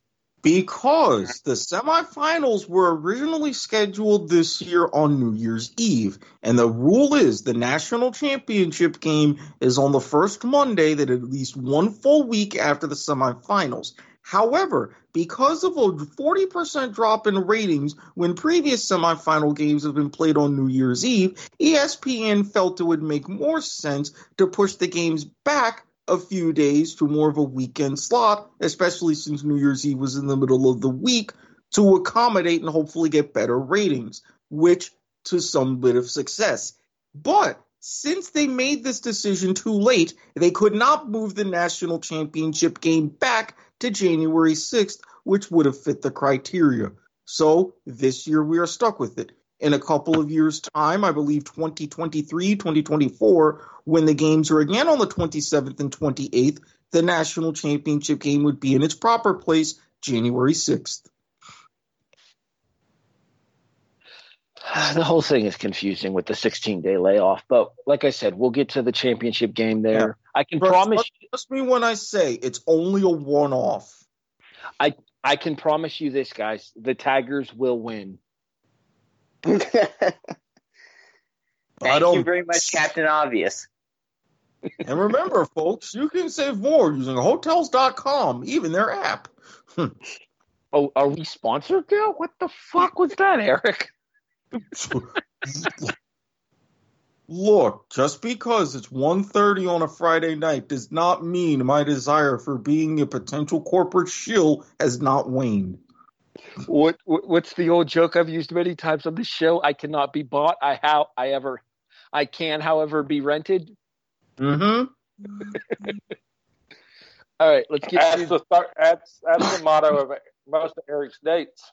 Because the semifinals were originally scheduled this year on New Year's Eve. And the rule is the national championship game is on the first Monday that at least one full week after the semifinals. However, because of a 40% drop in ratings when previous semifinal games have been played on New Year's Eve, ESPN felt it would make more sense to push the games back a few days to more of a weekend slot, especially since New Year's Eve was in the middle of the week, to accommodate and hopefully get better ratings, which to some bit of success. But since they made this decision too late, they could not move the national championship game back to January 6th, which would have fit the criteria. So this year we are stuck with it. In a couple of years' time, I believe 2023, 2024, when the games are again on the 27th and 28th, the national championship game would be in its proper place, January 6th. [SIGHS] the whole thing is confusing with the 16 day layoff. But like I said, we'll get to the championship game there. I can Trust, promise trust- trust me when I say it's only a one off. I I can promise you this, guys. The Tigers will win. [LAUGHS] Thank I you don't- very much, Captain Obvious. [LAUGHS] And remember, folks, you can save more using Hotels.com, even their app. [LAUGHS] Oh, are we sponsored now? What the fuck was that, Erik? Look, just because it's 1.30 on a Friday night does not mean my desire for being a potential corporate shill has not waned. What, what what's the old joke I've used many times on the show? I cannot be bought. I how I ever I can, however, be rented. Mm-hmm. [LAUGHS] All right, let's get That's the start, that's that's the motto of most of Erik's dates.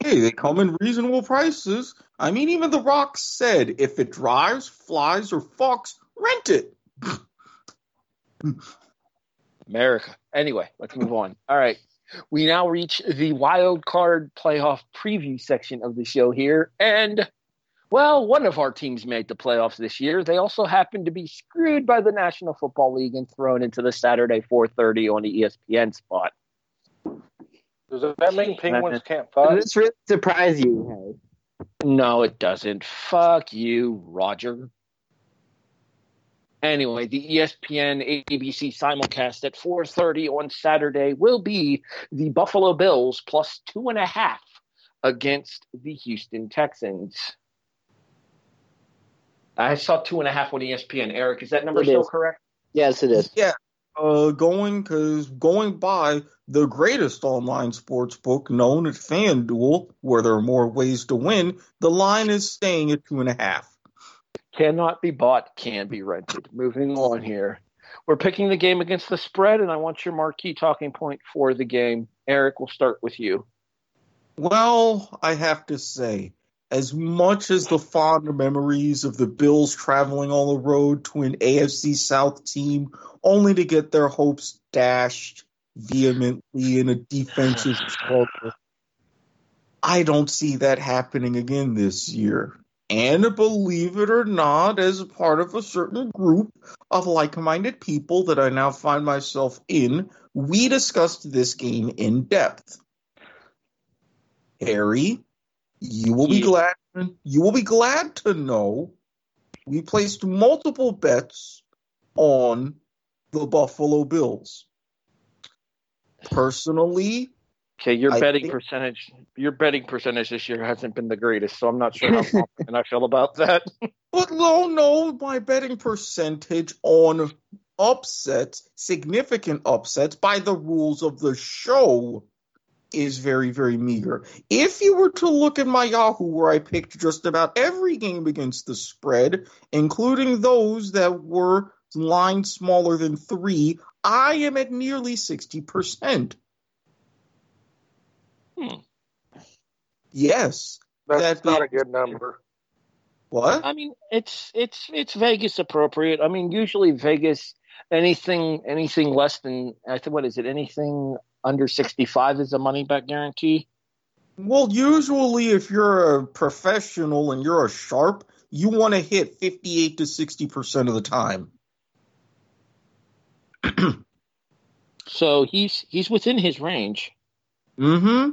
Hey, they come in reasonable prices. I mean, even The Rock said, if it drives, flies, or fucks, rent it. [LAUGHS] America. Anyway, let's move on. All right. We now reach the wild card playoff preview section of the show here. And, well, one of our teams made the playoffs this year. They also happened to be screwed by the National Football League and thrown into the Saturday 4.30 on the ESPN spot. Does that mean penguins can't Does this really surprise you? hey? No, it doesn't. Fuck you, Roger. Anyway, the ESPN ABC simulcast at 4:30 on Saturday will be the Buffalo Bills plus two and a half against the Houston Texans. I saw two and a half on ESPN. Erik, is that number It still is. correct? Yes, it is. Uh, going because going by the greatest online sports book known as FanDuel, where there are more ways to win, the line is staying at two and a half. Cannot be bought, can be rented. Moving on here. We're picking the game against the spread, and I want your marquee talking point for the game. Erik, we'll start with you. Well, I have to say, as much as the fond memories of the Bills traveling on the road to an AFC South team only to get their hopes dashed vehemently in a defensive [SIGHS] struggle, I don't see that happening again this year. And believe it or not, as part of a certain group of like minded people that I now find myself in, we discussed this game in depth. Harry, you will be glad you will be glad to know we placed multiple bets on the Buffalo Bills. Personally, Okay, your I betting think- percentage your betting percentage this year hasn't been the greatest, so I'm not sure how [LAUGHS] confident I feel about that. but no, no, my betting percentage on upsets, significant upsets by the rules of the show is very, very meager. If you were to look at my Yahoo, where I picked just about every game against the spread, including those that were lines smaller than three, I am at nearly 60%. Hmm. Yes. That's That- not a good number. What? I mean, it's it's it's Vegas appropriate. I mean, usually Vegas anything anything less than I think what is it? Anything under 65 is a money back guarantee. Well, usually, if you're a professional and you're a sharp, you want to hit 58 to 60% of the time. [CLEARS THROAT] So he's he's within his range. Mm-hmm.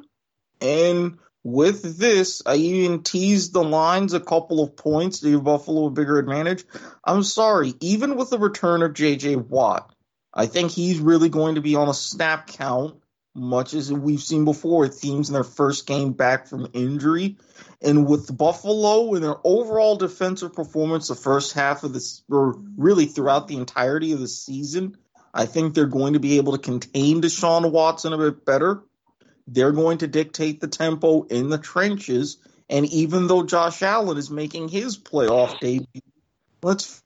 And with this, I even teased the lines a couple of points to give Buffalo a bigger advantage. I'm sorry, even with the return of J.J. Watt, I think he's really going to be on a snap count, much as we've seen before with teams in their first game back from injury. And with Buffalo and their overall defensive performance the first half of this, or really throughout the entirety of the season, I think they're going to be able to contain Deshaun Watson a bit better. They're going to dictate the tempo in the trenches. And even though Josh Allen is making his playoff debut, let's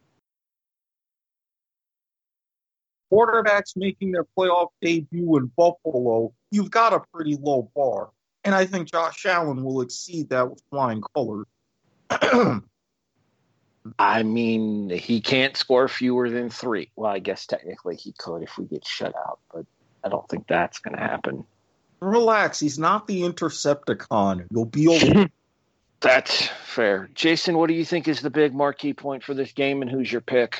quarterbacks making their playoff debut in Buffalo, you've got a pretty low bar. And I think Josh Allen will exceed that with flying colors. [CLEARS THROAT] I mean, he can't score fewer than three. Well, I guess technically he could if we get shut out, but I don't think that's going to happen. Relax, he's not the Intercepticon. You'll be okay. [LAUGHS] That's fair. Jason, what do you think is the big marquee point for this game, and who's your pick?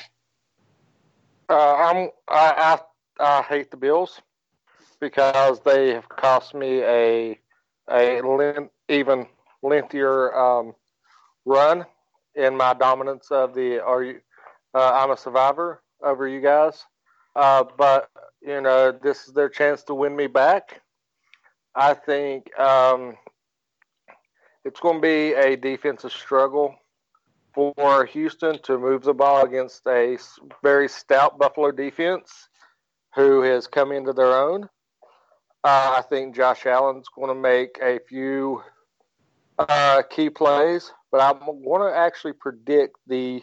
Uh, I'm I, I I hate the Bills because they have cost me a a length, even lengthier um, run in my dominance of the are you uh, I'm a survivor over you guys. Uh, but you know this is their chance to win me back. I think um, it's going to be a defensive struggle for Houston to move the ball against a very stout Buffalo defense who has come into their own. Uh, I think Josh Allen's going to make a few uh, key plays, but I'm going to actually predict the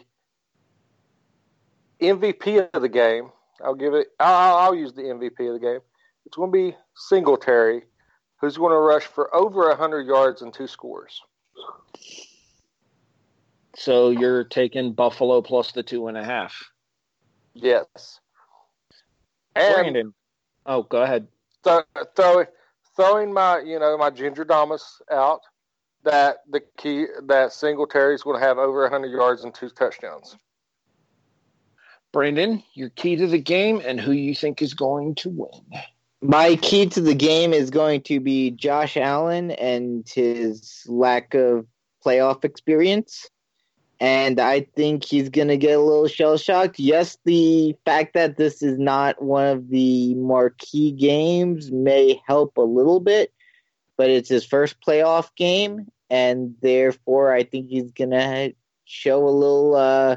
MVP of the game. I'll give it. I'll, I'll use the MVP of the game. It's going to be Singletary, who's going to rush for over 100 yards and two scores. So you're taking Buffalo plus the two and a half. Yes. And Brandon. Oh, go ahead. th- throw, throwing my, you know, my Ginger Damas out, that the key that Singletary is going to have over 100 yards and two touchdowns. Brandon, your key to the game and who you think is going to win. My key to the game is going to be Josh Allen and his lack of playoff experience. And I think he's going to get a little shell shocked. Yes, the fact that this is not one of the marquee games may help a little bit, but it's his first playoff game. And therefore, I think he's going to show a little uh,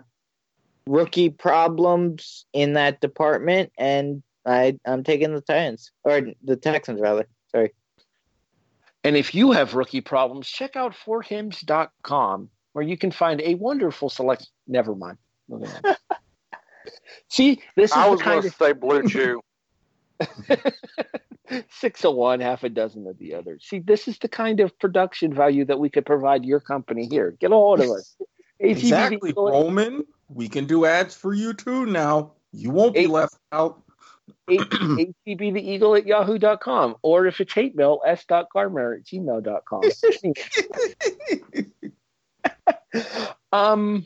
rookie problems in that department. And I, I'm taking the Titans, or the Texans, rather. Sorry. And if you have rookie problems, check out forhims.com where you can find a wonderful selection. Never mind. [LAUGHS] See, this is I the was going kind to say Blue Chew. of [LAUGHS] six of one, half a dozen of the other. See, this is the kind of production value that we could provide your company here. Get a hold of us. [LAUGHS] Exactly, Roman. We can do ads for you too now. You won't be Eight- left out. ATB [CLEARS THROAT] the Eagle at yahoo.com. Or if it's hate mail, s.garmer at gmail.com. [LAUGHS] um,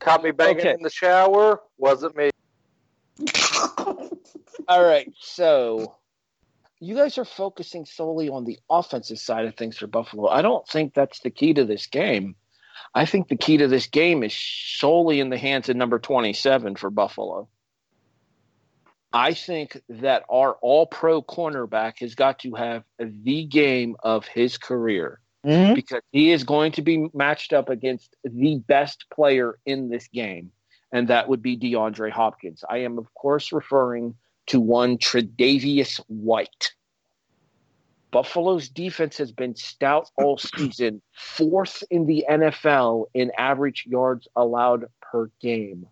Caught me banging Okay. in the shower. Wasn't me. [LAUGHS] all right. So you guys are focusing solely on the offensive side of things for Buffalo. I don't think that's the key to this game. I think the key to this game is solely in the hands of number 27 for Buffalo. I think that our all pro cornerback has got to have the game of his career. Mhm. because he is going to be matched up against the best player in this game, and that would be DeAndre Hopkins. I am, of course, referring to one Tredavious White. Buffalo's defense has been stout all [CLEARS THROAT] season, fourth in the NFL in average yards allowed per game.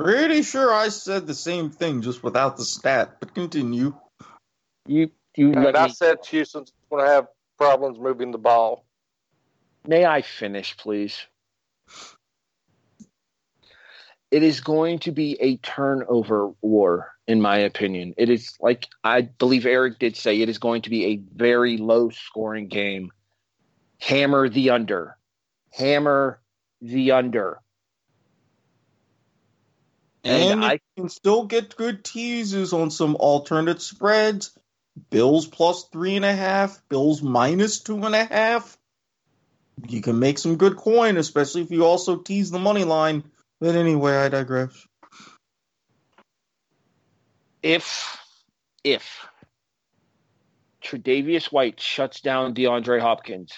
Pretty sure I said the same thing, just without the stat. But continue. You, you let And I me, said Houston's going to have problems moving the ball. may I finish, please? It is going to be a turnover war, in my opinion. It is like I believe Erik did say, it is going to be a very low scoring game. Hammer the under. Hammer the under. And And I- you can still get good teases on some alternate spreads. Bills plus three and a half, Bills minus two and a half. You can make some good coin, especially if you also tease the money line. But anyway, I digress. if if Tredavious White shuts down DeAndre Hopkins,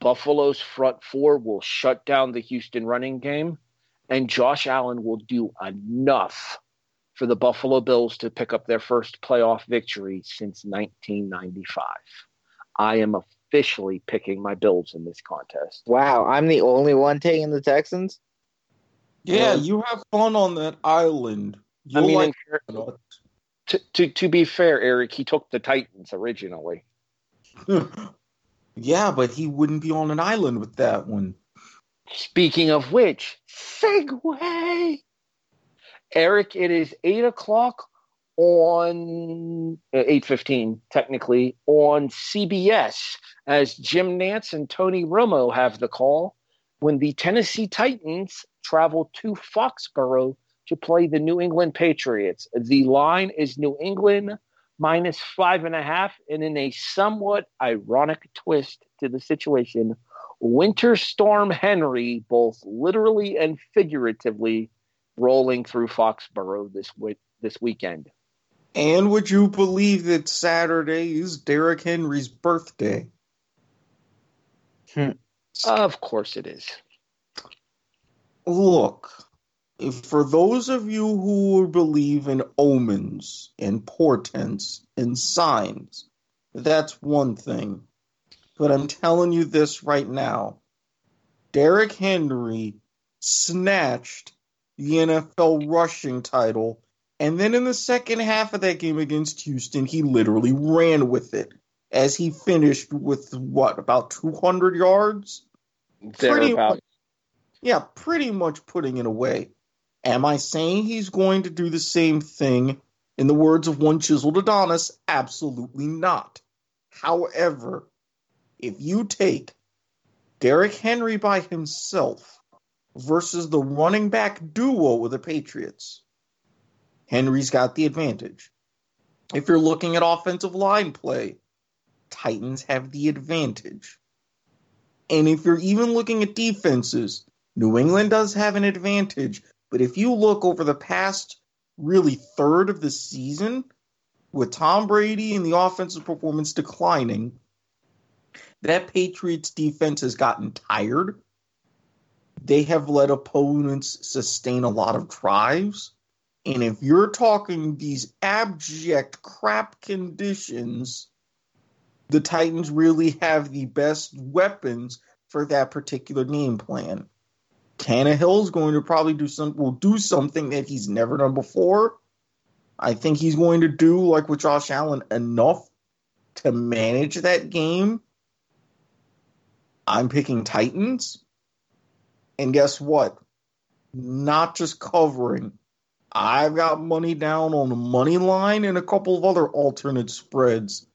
Buffalo's front four will shut down the Houston running game, and Josh Allen will do enough for the Buffalo Bills to pick up their first playoff victory since 1995. I am officially picking my Bills in this contest. Wow, I'm the only one taking the Texans. Yeah, Yeah. you have fun on that island. I You'll mean, like in- to, to to be fair, Erik, he took the Titans originally. [LAUGHS] yeah, but he wouldn't be on an island with that one. Speaking of which, segue. Erik, it is eight o'clock on uh, eight fifteen, technically on CBS, as Jim Nantz and Tony Romo have the call when the Tennessee Titans travel to Foxborough to play the New England Patriots. The line is New England minus five and a half, and in a somewhat ironic twist to the situation, Winter Storm Henry, both literally and figuratively, rolling through Foxborough this week, this weekend. And would you believe that Saturday is Derrick Henry's birthday? Hmm. Of course it is. Look, if for those of you who believe in omens and portents and signs, that's one thing. But I'm telling you this right now. Derrick Henry snatched the NFL rushing title, and then in the second half of that game against Houston, he literally ran with it as he finished with what about 200 yards? Pretty much, yeah, pretty much putting it away. Am I saying he's going to do the same thing? In the words of one chiseled Adonis, absolutely not. However, if you take Derrick Henry by himself versus the running back duo with the Patriots, Henry's got the advantage. If you're looking at offensive line play, Titans have the advantage. And if you're even looking at defenses, New England does have an advantage. But if you look over the past really third of the season, with Tom Brady and the offensive performance declining, that Patriots defense has gotten tired. They have let opponents sustain a lot of drives. And if you're talking these abject crap conditions, the Titans really have the best weapons for that particular game plan. Tannehill's going to probably do some will do something that he's never done before. I think he's going to do like with Josh Allen enough to manage that game. I'm picking Titans. And guess what? Not just covering. I've got money down on the money line and a couple of other alternate spreads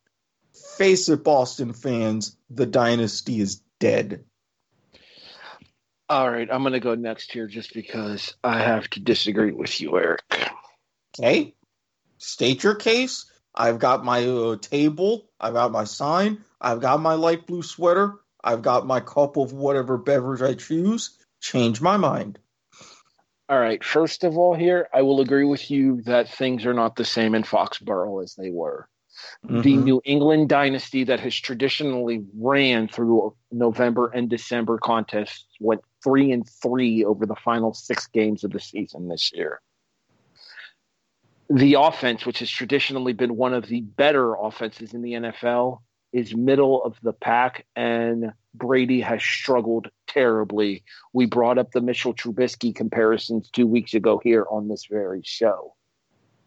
face it, Boston fans, the dynasty is dead. All right, I'm going to go next here just because I have to disagree with you, Erik. Okay. State your case. I've got my uh, table. I've got my sign. I've got my light blue sweater. I've got my cup of whatever beverage I choose. Change my mind. All right. First of all, here, I will agree with you that things are not the same in Foxborough as they were. Mm-hmm. The New England dynasty that has traditionally ran through November and December contests went three and three over the final six games of the season this year. The offense, which has traditionally been one of the better offenses in the NFL, is middle of the pack, and Brady has struggled terribly. We brought up the Mitchell Trubisky comparisons two weeks ago here on this very show.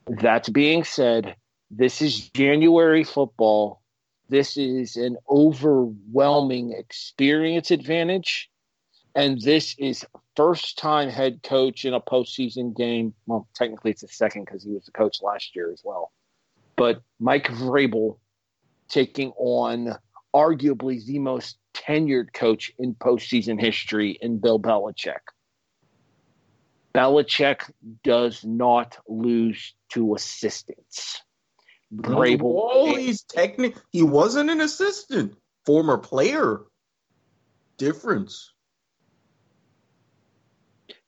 That being said, this is January football. This is an overwhelming experience advantage. And this is first time head coach in a postseason game. Well, technically it's a second because he was the coach last year as well. But Mike Vrabel taking on arguably the most tenured coach in postseason history in Bill Belichick. Belichick does not lose to assistants. Vrabel. he's technical. He wasn't an assistant. Former player. Difference.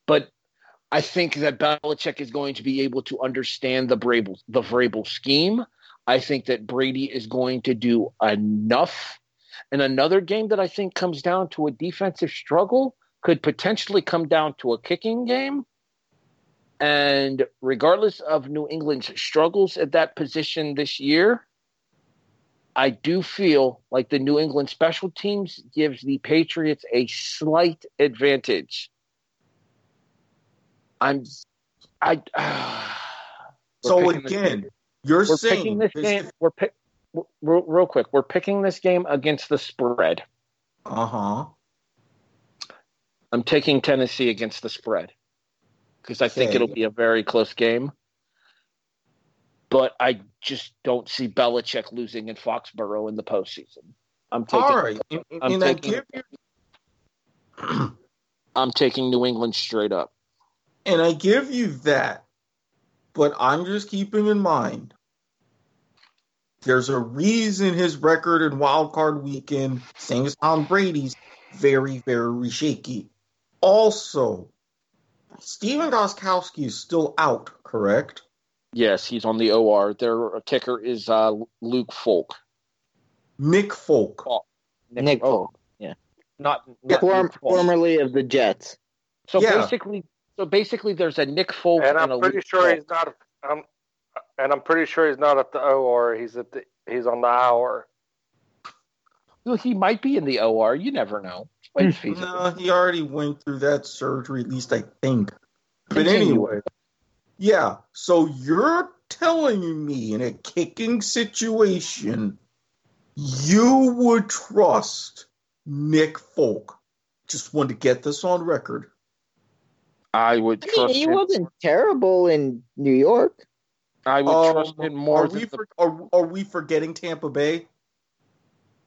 But I think that Belichick is going to be able to understand the Vrabel, the Vrabel scheme. I think that Brady is going to do enough. And another game that I think comes down to a defensive struggle could potentially come down to a kicking game. And regardless of New England's struggles at that position this year, I do feel like the New England special teams gives the Patriots a slight advantage. I'm, I. Uh, [SIGHS] so again, you're we're saying picking this game. We're pick, real, real quick. We're picking this game against the spread. Uh huh. I'm taking Tennessee against the spread because I think it'll be a very close game. But I just don't see Belichick losing in Foxborough in the postseason. I'm taking. All right, I'm, taking, you... [CLEARS THROAT] I'm taking New England straight up. And I give you that, but I'm just keeping in mind there's a reason his record in wild card weekend, same as Tom Brady's, very, very shaky. Also, Stephen Gostkowski is still out, correct? Yes, he's on the OR. Their kicker is uh, Luke Folk. Nick Folk. Oh, Nick, Nick Folk. Yeah. not, not Form, Folk. formerly of the Jets. So Yeah. basically, so basically, there's a Nick Folk And and, I'm a pretty Luke sure Falk. he's not. I'm, and I'm pretty sure he's not at the OR. He's at the. He's on the IR. Well, he might be in the OR. You never know. It's. [LAUGHS] No, he already went through that surgery, at least I think. But anyway, yeah. So you're telling me in a kicking situation, you would trust Nick Folk? Just wanted to get this on record. I would I trust mean, he him. wasn't terrible in New York. I would Um, trust him more Are than we the, are, are we forgetting Tampa Bay?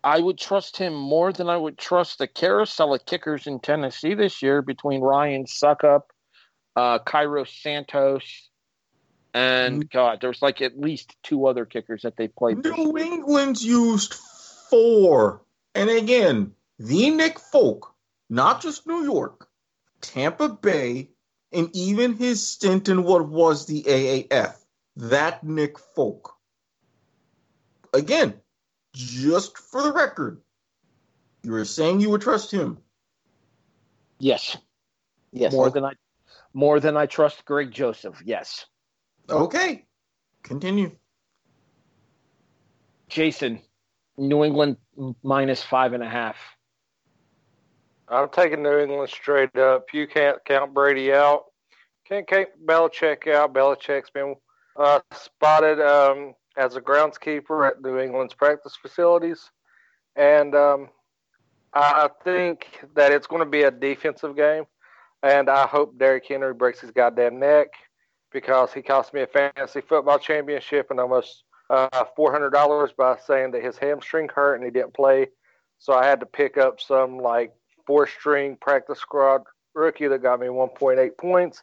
I would trust him more than I would trust the carousel of kickers in Tennessee this year between Ryan Succop, uh, Cairo Santos, and God, there's like at least two other kickers that they played. this New year. England's used four. And again, the Nick Folk, not just New York, Tampa Bay, and even his stint in what was the AAF. That Nick Folk. Again, just for the record, you were saying you would trust him. Yes, Yes. more than I, more than I trust Greg Joseph. Yes, Okay, continue. Jason, New England minus five and a half. I'm taking New England straight up. You can't count Brady out. Can't count Belichick out. Belichick's been uh, spotted um, as a groundskeeper at New England's practice facilities, and um, I think that it's going to be a defensive game. And I hope Derrick Henry breaks his goddamn neck because he cost me a fantasy football championship and almost uh, four hundred dollars by saying that his hamstring hurt and he didn't play. So I had to pick up some like four string practice squad rookie that got me 1.8 points.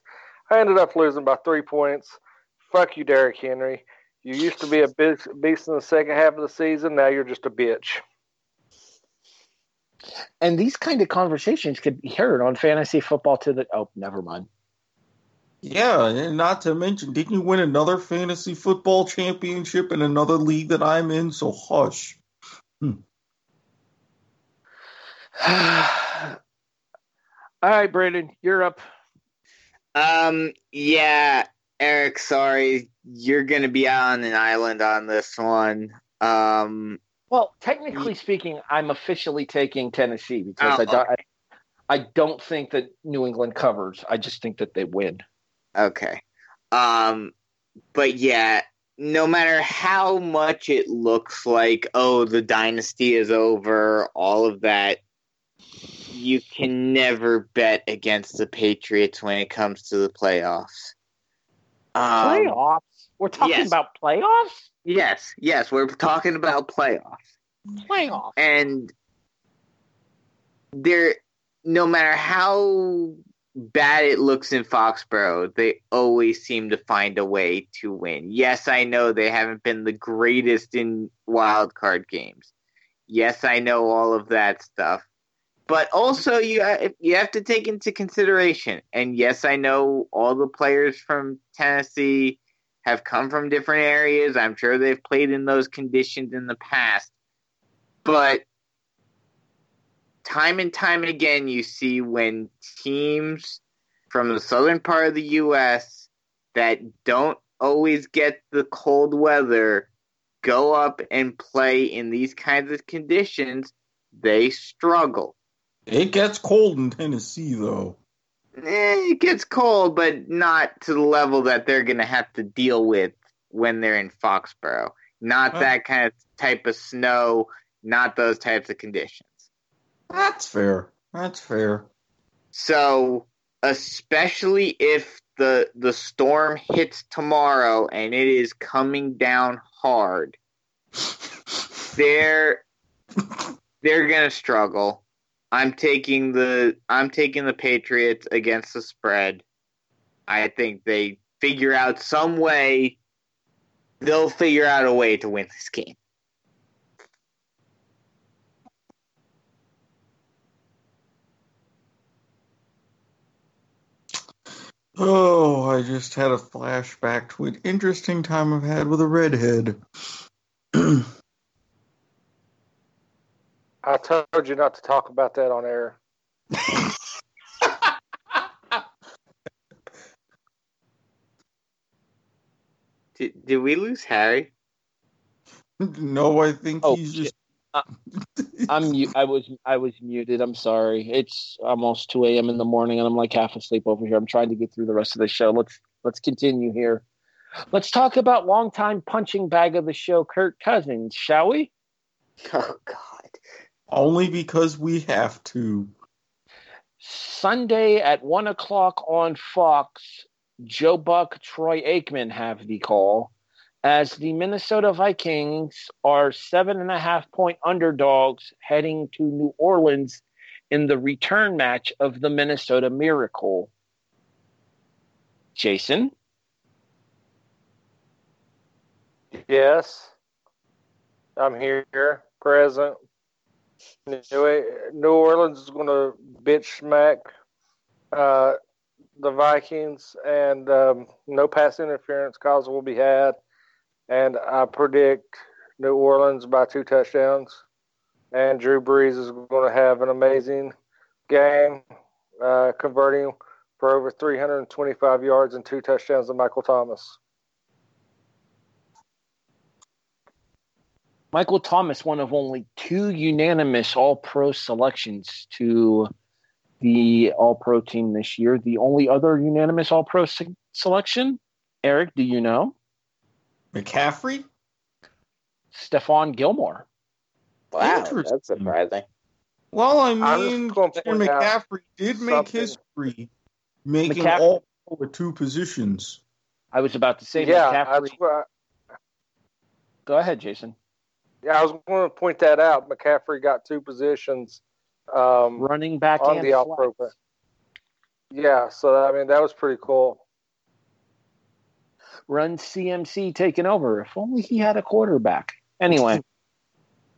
I ended up losing by three points. Fuck you, Derrick Henry. You used to be a beast beast in the second half of the season. Now you're just a bitch. And these kind of conversations could be heard on fantasy football to the. Oh, never mind. Yeah, and not to mention, didn't you win another fantasy football championship in another league that I'm in? So hush. All right, Brandon, you're up. Um, yeah, Erik, sorry. You're going to be on an island on this one. Um, Well, technically speaking, I'm officially taking Tennessee because Oh, I, don't, I, I don't think that New England covers. I just think that they win. okay. Um, but yeah, no matter how much it looks like, oh, the dynasty is over, all of that, you can never bet against the Patriots when it comes to the playoffs. Um, playoffs? We're talking yes. about playoffs? Yes, yes, we're talking about playoffs. Playoffs. and they're no matter how bad it looks in Foxborough, they always seem to find a way to win. Yes, I know they haven't been the greatest in wild card games. Yes, I know all of that stuff. But also you you have to take into consideration and yes, I know all the players from Tennessee have come from different areas. I'm sure they've played in those conditions in the past. But time and time again, you see when teams from the southern part of the U.S. that don't always get the cold weather go up and play in these kinds of conditions, they struggle. It gets cold in Tennessee, though. Eh, it gets cold, but not to the level that they're going to have to deal with when they're in Foxborough. Not that kind of type of snow, not those types of conditions. That's fair. That's fair. So, especially if the the storm hits tomorrow and it is coming down hard, [LAUGHS] they're they're gonna struggle. I'm taking the I'm taking the Patriots against the spread. I think they figure out some way. They'll figure out a way to win this game. Oh, I just had a flashback to an interesting time I've had with a redhead. [CLEARS THROAT] I I told you not to talk about that on air. [LAUGHS] Did, did we lose Harry? No, I think Oh, he's shit. just. I'm I was I was muted. I'm sorry. It's almost 2 a.m. in the morning, and I'm like half asleep over here. I'm trying to get through the rest of the show. Let's let's continue here. Let's talk about longtime punching bag of the show, Kirk Cousins, shall we? Oh God. Only because we have to. Sunday at one o'clock on Fox, Joe Buck, Troy Aikman have the call as the Minnesota Vikings are seven and a half point underdogs heading to New Orleans in the return match of the Minnesota Miracle. Jason, Yes, I'm here, present. New, Orleans is going to bitch smack uh, the Vikings, and um, no pass interference calls will be had. And I predict New Orleans by two touchdowns. And Drew Brees is going to have an amazing game, uh, converting for over 325 yards and two touchdowns to Michael Thomas. Michael Thomas, one of only two unanimous All Pro selections to the All Pro team this year. The only other unanimous All Pro se- selection, Erik, do you know? McCaffrey? Stephon Gilmore. Wow, that's surprising. Well, I mean, gonna Christian point out McCaffrey did make something. history making McCaffrey- all with two positions. I was about to say yeah, McCaffrey. that's what Go ahead, Jason. Yeah, I was going to point that out. McCaffrey got two positions um, Running back on and the All flex. Pro. Yeah, so I mean that was pretty cool. Run CMC taking over. If only he had a quarterback. Anyway,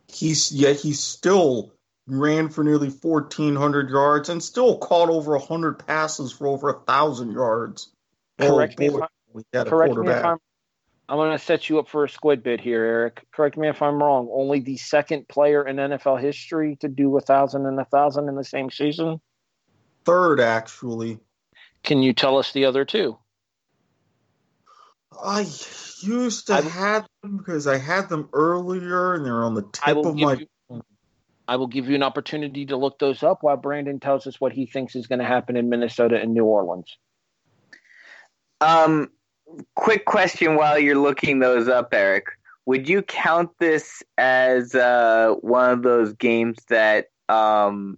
He's yet he still ran for nearly fourteen hundred yards and still caught over hundred passes for over a thousand yards. Correct oh, me if boy, I- we got a correct me if quarterback. I'm. I'm going to set you up for a squid bit here, Erik. Correct me if I'm wrong. Only the second player in NFL history to do a thousand and a thousand in the same season. Third, actually. Can you tell us the other two? I used to I- have them because I had them earlier and they're on the I tip of my. you. I will give you an opportunity to look those up while Brandon tells us what he thinks is going to happen in Minnesota and New Orleans. Um, quick question while you're looking those up, Erik. Would you count this as uh, one of those games that um,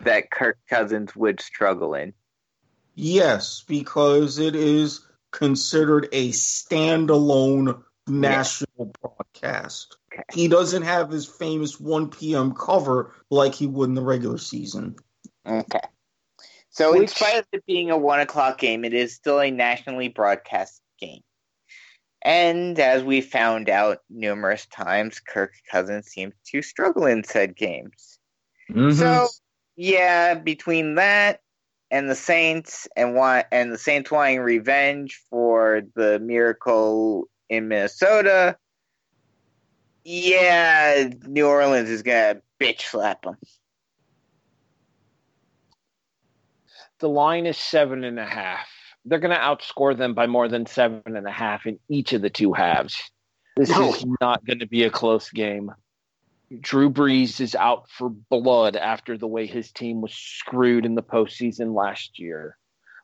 that Kirk Cousins would struggle in? Yes, because it is considered a standalone national broadcast. Okay. He doesn't have his famous 1 p.m. cover like he would in the regular season. Okay. So, in spite of it being a one o'clock game, it is still a nationally broadcast game. And as we found out numerous times, Kirk Cousins seems to struggle in said games. Mm-hmm. So, yeah, between that and the Saints and want and the Saints wanting revenge for the miracle in Minnesota, yeah, New Orleans is gonna bitch slap them. The line is seven and a half. They're going to outscore them by more than seven and a half in each of the two halves. This No. is not going to be a close game. Drew Brees is out for blood after the way his team was screwed in the postseason last year.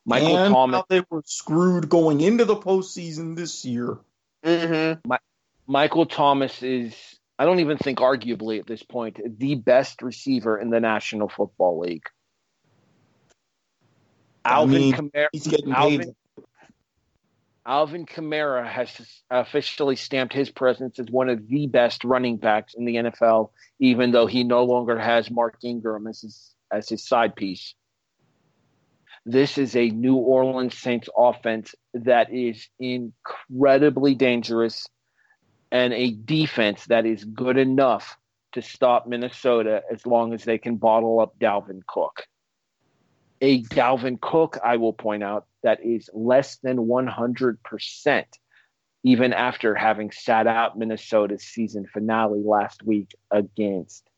Michael and Thomas how they were screwed going into the postseason this year. Mm-hmm. Michael Thomas is, I don't even think arguably at this point, the best receiver in the National Football League. I Alvin mean, Kamara, He's getting paid. Alvin, Alvin Kamara has officially stamped his presence as one of the best running backs in the NFL, even though he no longer has Mark Ingram as his, as his side piece. This is a New Orleans Saints offense that is incredibly dangerous and a defense that is good enough to stop Minnesota as long as they can bottle up Dalvin Cook. A Dalvin Cook, I will point out, that is less than 100%, even after having sat out Minnesota's season finale last week against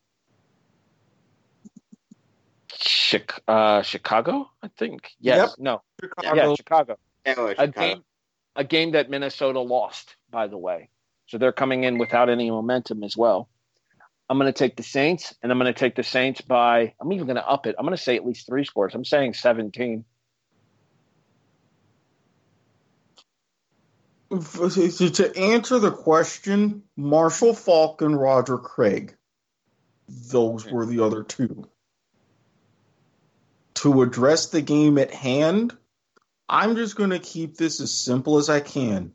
Chic- uh, Chicago, I think. Yes. Yep. No. Chicago. Yeah, Chicago. Well, A game, a game that Minnesota lost, by the way. So they're coming in without any momentum as well. I'm going to take the Saints, and I'm going to take the Saints by. I'm even going to up it. I'm going to say at least three scores. I'm saying 17. To to answer the question, Marshall Faulk and Roger Craig. Those were the other two. To address the game at hand, I'm just going to keep this as simple as I can.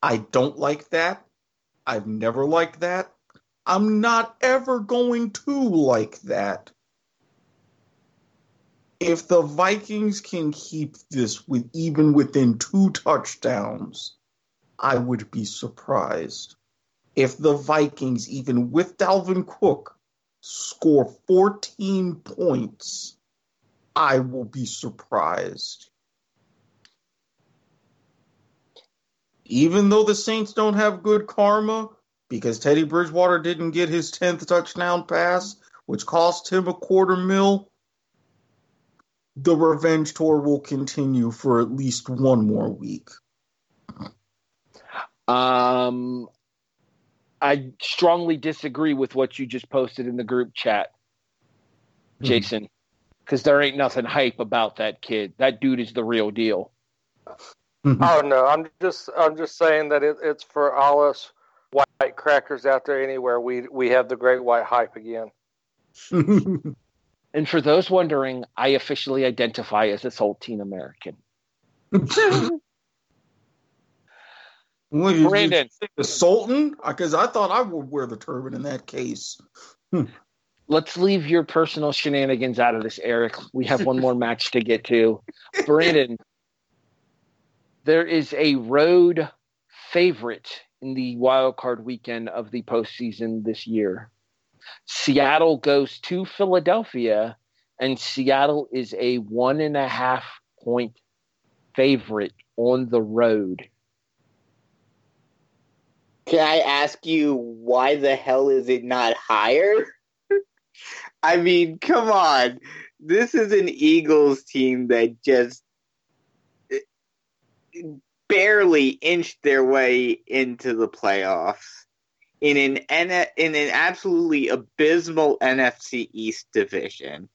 I don't like that. I've never liked that. I'm not ever going to like that. If the Vikings can keep this with even within two touchdowns, I would be surprised. If the Vikings, even with Dalvin Cook, score 14 points, I will be surprised. Even though the Saints don't have good karma, because Teddy Bridgewater didn't get his 10th touchdown pass, which cost him a quarter mil, the revenge tour will continue for at least one more week. Um, I strongly disagree with what you just posted in the group chat, Jason, because there ain't nothing hype about that kid. That dude is the real deal. Oh no, I'm just I'm just saying that it, it's for all us white crackers out there anywhere. We we have the great white hype again. [LAUGHS] And for those wondering, I officially identify as a Saltine American. [LAUGHS] What, you- you Brandon. The Sultan? Because I thought I would wear the turban in that case. [LAUGHS] Let's leave your personal shenanigans out of this, Erik. We have one more match to get to. Brandon, there is a road favorite in the wild card weekend of the postseason this year. Seattle goes to Philadelphia, and Seattle is a one and a half point favorite on the road. Can I ask you why the hell is it not higher? [LAUGHS] I mean, come on. This is an Eagles team that just barely inched their way into the playoffs in an in an absolutely abysmal NFC East division.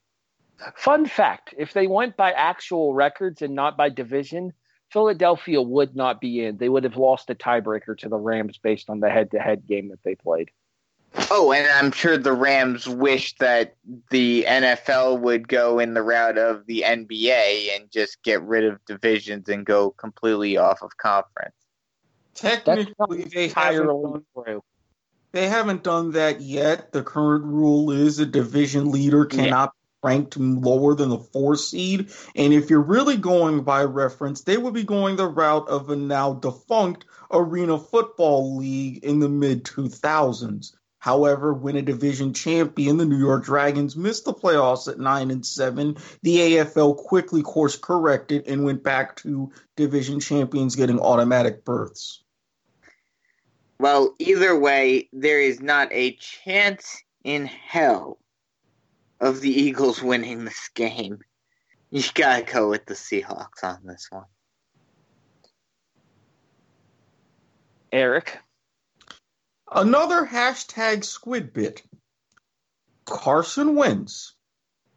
Fun fact if they went by actual records and not by division, Philadelphia would not be in. They would have lost a tiebreaker to the Rams based on the head to head game that they played. Oh, and I'm sure the Rams wish that the NFL would go in the route of the NBA and just get rid of divisions and go completely off of conference. Technically, they haven't, done, they haven't done that yet. The current rule is a division leader cannot be ranked lower than the four seed. And if you're really going by reference, they would be going the route of a now defunct Arena Football League in the mid 2000s. However, when a division champion, the New York Dragons, missed the playoffs at 9 and 7, the AFL quickly course corrected and went back to division champions getting automatic berths. Well, either way, there is not a chance in hell of the Eagles winning this game. You gotta go with the Seahawks on this one. Erik, Another hashtag squid bit. Carson Wentz,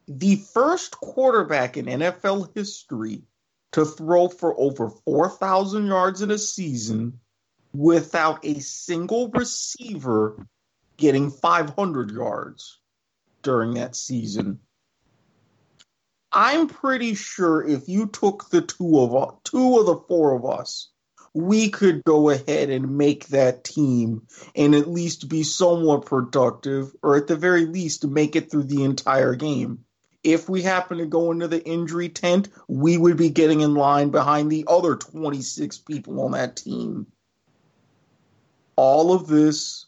the first quarterback in NFL history to throw for over 4,000 yards in a season without a single receiver getting 500 yards during that season. I'm pretty sure if you took the two of two of the four of us, we could go ahead and make that team and at least be somewhat productive, or at the very least make it through the entire game. If we happen to go into the injury tent, we would be getting in line behind the other 26 people on that team. All of this,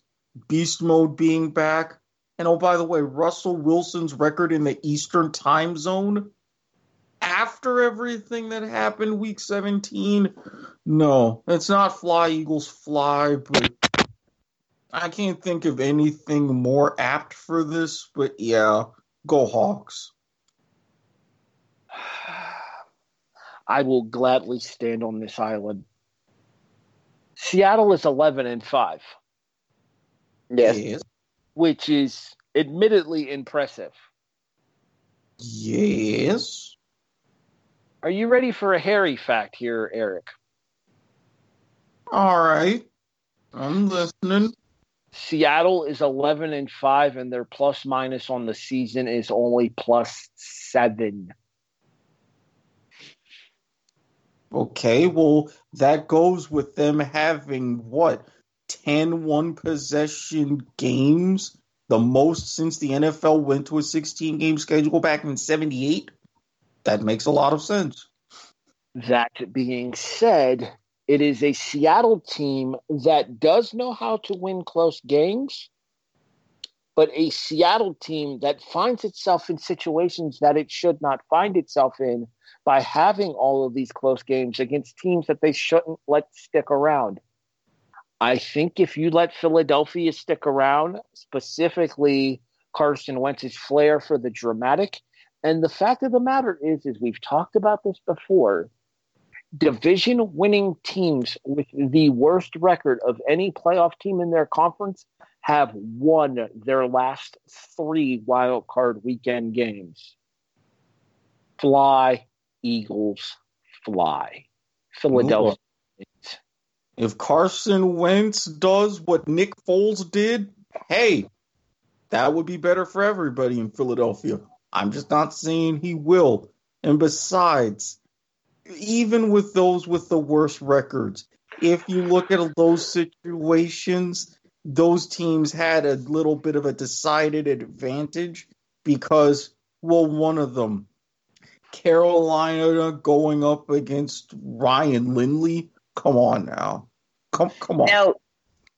beast mode being back, and oh, by the way, Russell Wilson's record in the Eastern time zone after everything that happened week 17, no, it's not fly, Eagles fly, but I can't think of anything more apt for this, but yeah, go Hawks. [SIGHS] I will gladly stand on this island. Seattle is 11 and 5. Yes. Yes. Which is admittedly impressive. Yes. Are you ready for a hairy fact here, Erik? All right. I'm listening. Seattle is 11 and 5 and their plus minus on the season is only plus 7. Okay, well, that goes with them having what 10 one possession games, the most since the NFL went to a 16 game schedule back in 78. That makes a lot of sense. That being said, it is a Seattle team that does know how to win close games, but a Seattle team that finds itself in situations that it should not find itself in by having all of these close games against teams that they shouldn't let stick around. I think if you let Philadelphia stick around, specifically Carson Wentz's flair for the dramatic, and the fact of the matter is, is we've talked about this before. Division winning teams with the worst record of any playoff team in their conference have won their last three wild card weekend games. Fly, Eagles, fly. Philadelphia. If Carson Wentz does what Nick Foles did, hey, that would be better for everybody in Philadelphia. I'm just not saying he will. And besides, even with those with the worst records, if you look at those situations, those teams had a little bit of a decided advantage because, well, one of them, Carolina going up against Ryan Lindley. Come on now. Come, come on. Now,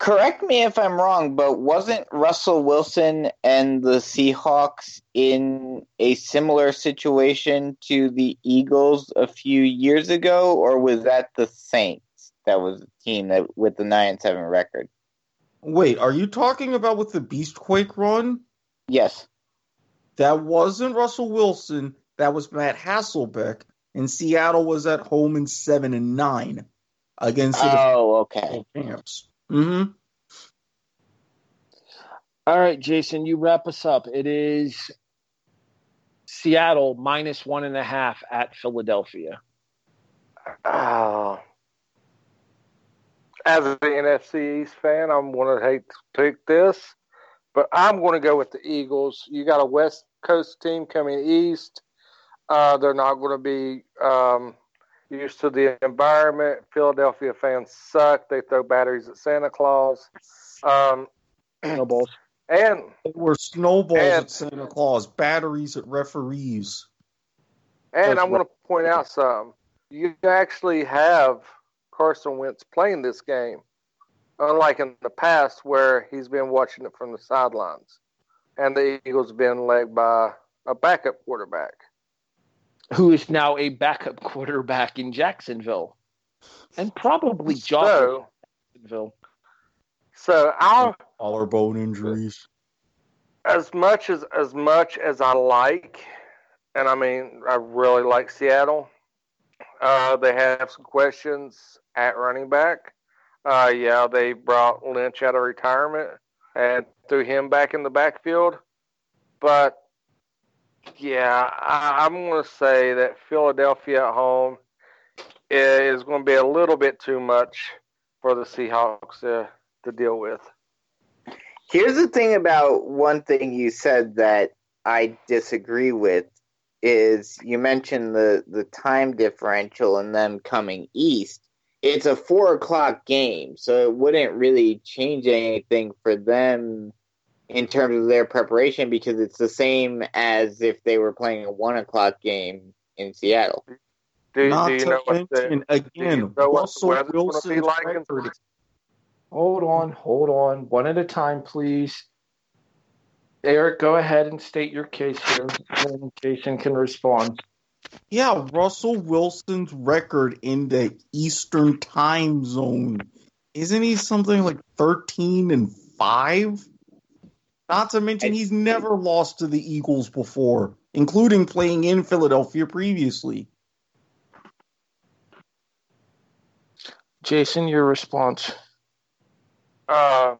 correct me if I'm wrong, but wasn't Russell Wilson and the Seahawks in a similar situation to the Eagles a few years ago, or was that the Saints? That was the team that with the nine and seven record. Wait, are you talking about with the Beastquake run? Yes. That wasn't Russell Wilson. That was Matt Hasselbeck. And Seattle was at home in seven and nine against the Oh, okay. champs. Mm-hmm. All right, Jason, you wrap us up. It is Seattle minus one and a half at Philadelphia. Oh. As an NFC East fan, I'm going to hate to pick this, but I'm going to go with the Eagles. You got a West Coast team coming east. Uh, they're not going to be um, used to the environment. Philadelphia fans suck. They throw batteries at Santa Claus. Um, Snowballs. [CLEARS THROAT] and There were snowballs And- at Santa Claus, batteries at referees. And I'm going to point out something. You actually have Carson Wentz playing this game, unlike in the past where he's been watching it from the sidelines. And the Eagles been led by a backup quarterback. Who is now a backup [LAUGHS] quarterback in Jacksonville. And probably Josh So, Jacksonville. so I'll, Collarbone injuries. as much as as much as I like, and I mean I really like Seattle. Uh, they have some questions at running back. Uh, yeah, they brought Lynch out of retirement and threw him back in the backfield. But yeah, I, I'm going to say that Philadelphia at home is going to be a little bit too much for the Seahawks to, to deal with. Here's the thing about one thing you said that I disagree with is you mentioned the the time differential and them coming east. It's a four o'clock game, so it wouldn't really change anything for them in terms of their preparation because it's the same as if they were playing a one o'clock game in Seattle. Do, Not do you to know what the, again, you know Russell weather's going to be Wilson's like record Hold on, hold on. One at a time, please. Erik, go ahead and state your case here, and Jason can respond. Yeah, Russell Wilson's record in the Eastern time zone. Isn't he something like 13 and 5? Not to mention he's never lost to the Eagles before, including playing in Philadelphia previously. Jason, your response. Uh,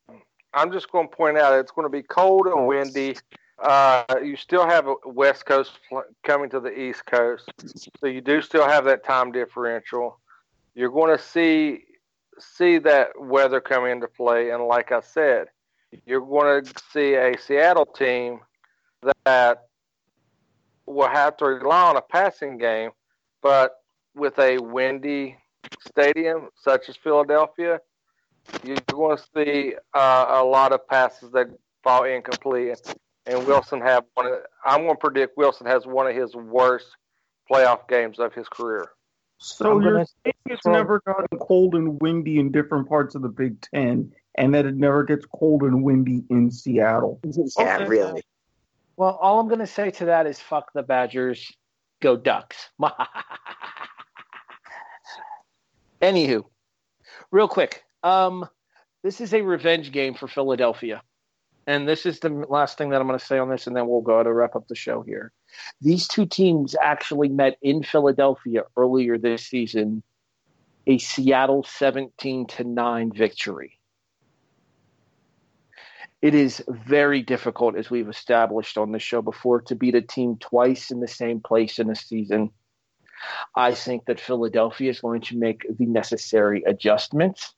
I'm just going to point out it's going to be cold and windy. Uh, you still have a West Coast coming to the East Coast, so you do still have that time differential. You're going to see see that weather come into play, and like I said, you're going to see a Seattle team that will have to rely on a passing game, but with a windy stadium such as Philadelphia, you're going to see uh, a lot of passes that fall incomplete. And Wilson have one. Of, I'm going to predict Wilson has one of his worst playoff games of his career. So you're saying it's never gotten cold and windy in different parts of the Big Ten, and that it never gets cold and windy in Seattle. [LAUGHS] Yeah, okay. really. Well, all I'm going to say to that is fuck the Badgers, go Ducks. [LAUGHS] Anywho, real quick, um, this is a revenge game for Philadelphia. And this is the last thing that I'm going to say on this, and then we'll go to wrap up the show here. These two teams actually met in Philadelphia earlier this season, a Seattle 17 to 9 victory. It is very difficult, as we've established on the show before, to beat a team twice in the same place in a season. I think that Philadelphia is going to make the necessary adjustments.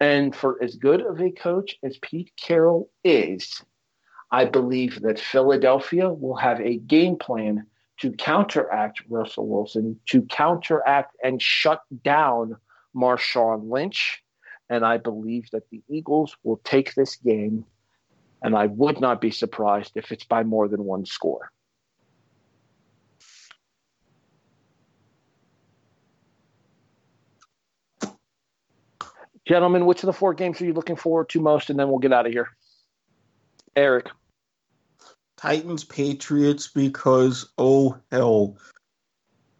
And for as good of a coach as Pete Carroll is, I believe that Philadelphia will have a game plan to counteract Russell Wilson, to counteract and shut down Marshawn Lynch. And I believe that the Eagles will take this game. And I would not be surprised if it's by more than one score. Gentlemen, which of the four games are you looking forward to most? And then we'll get out of here. Erik. Titans Patriots because, oh hell,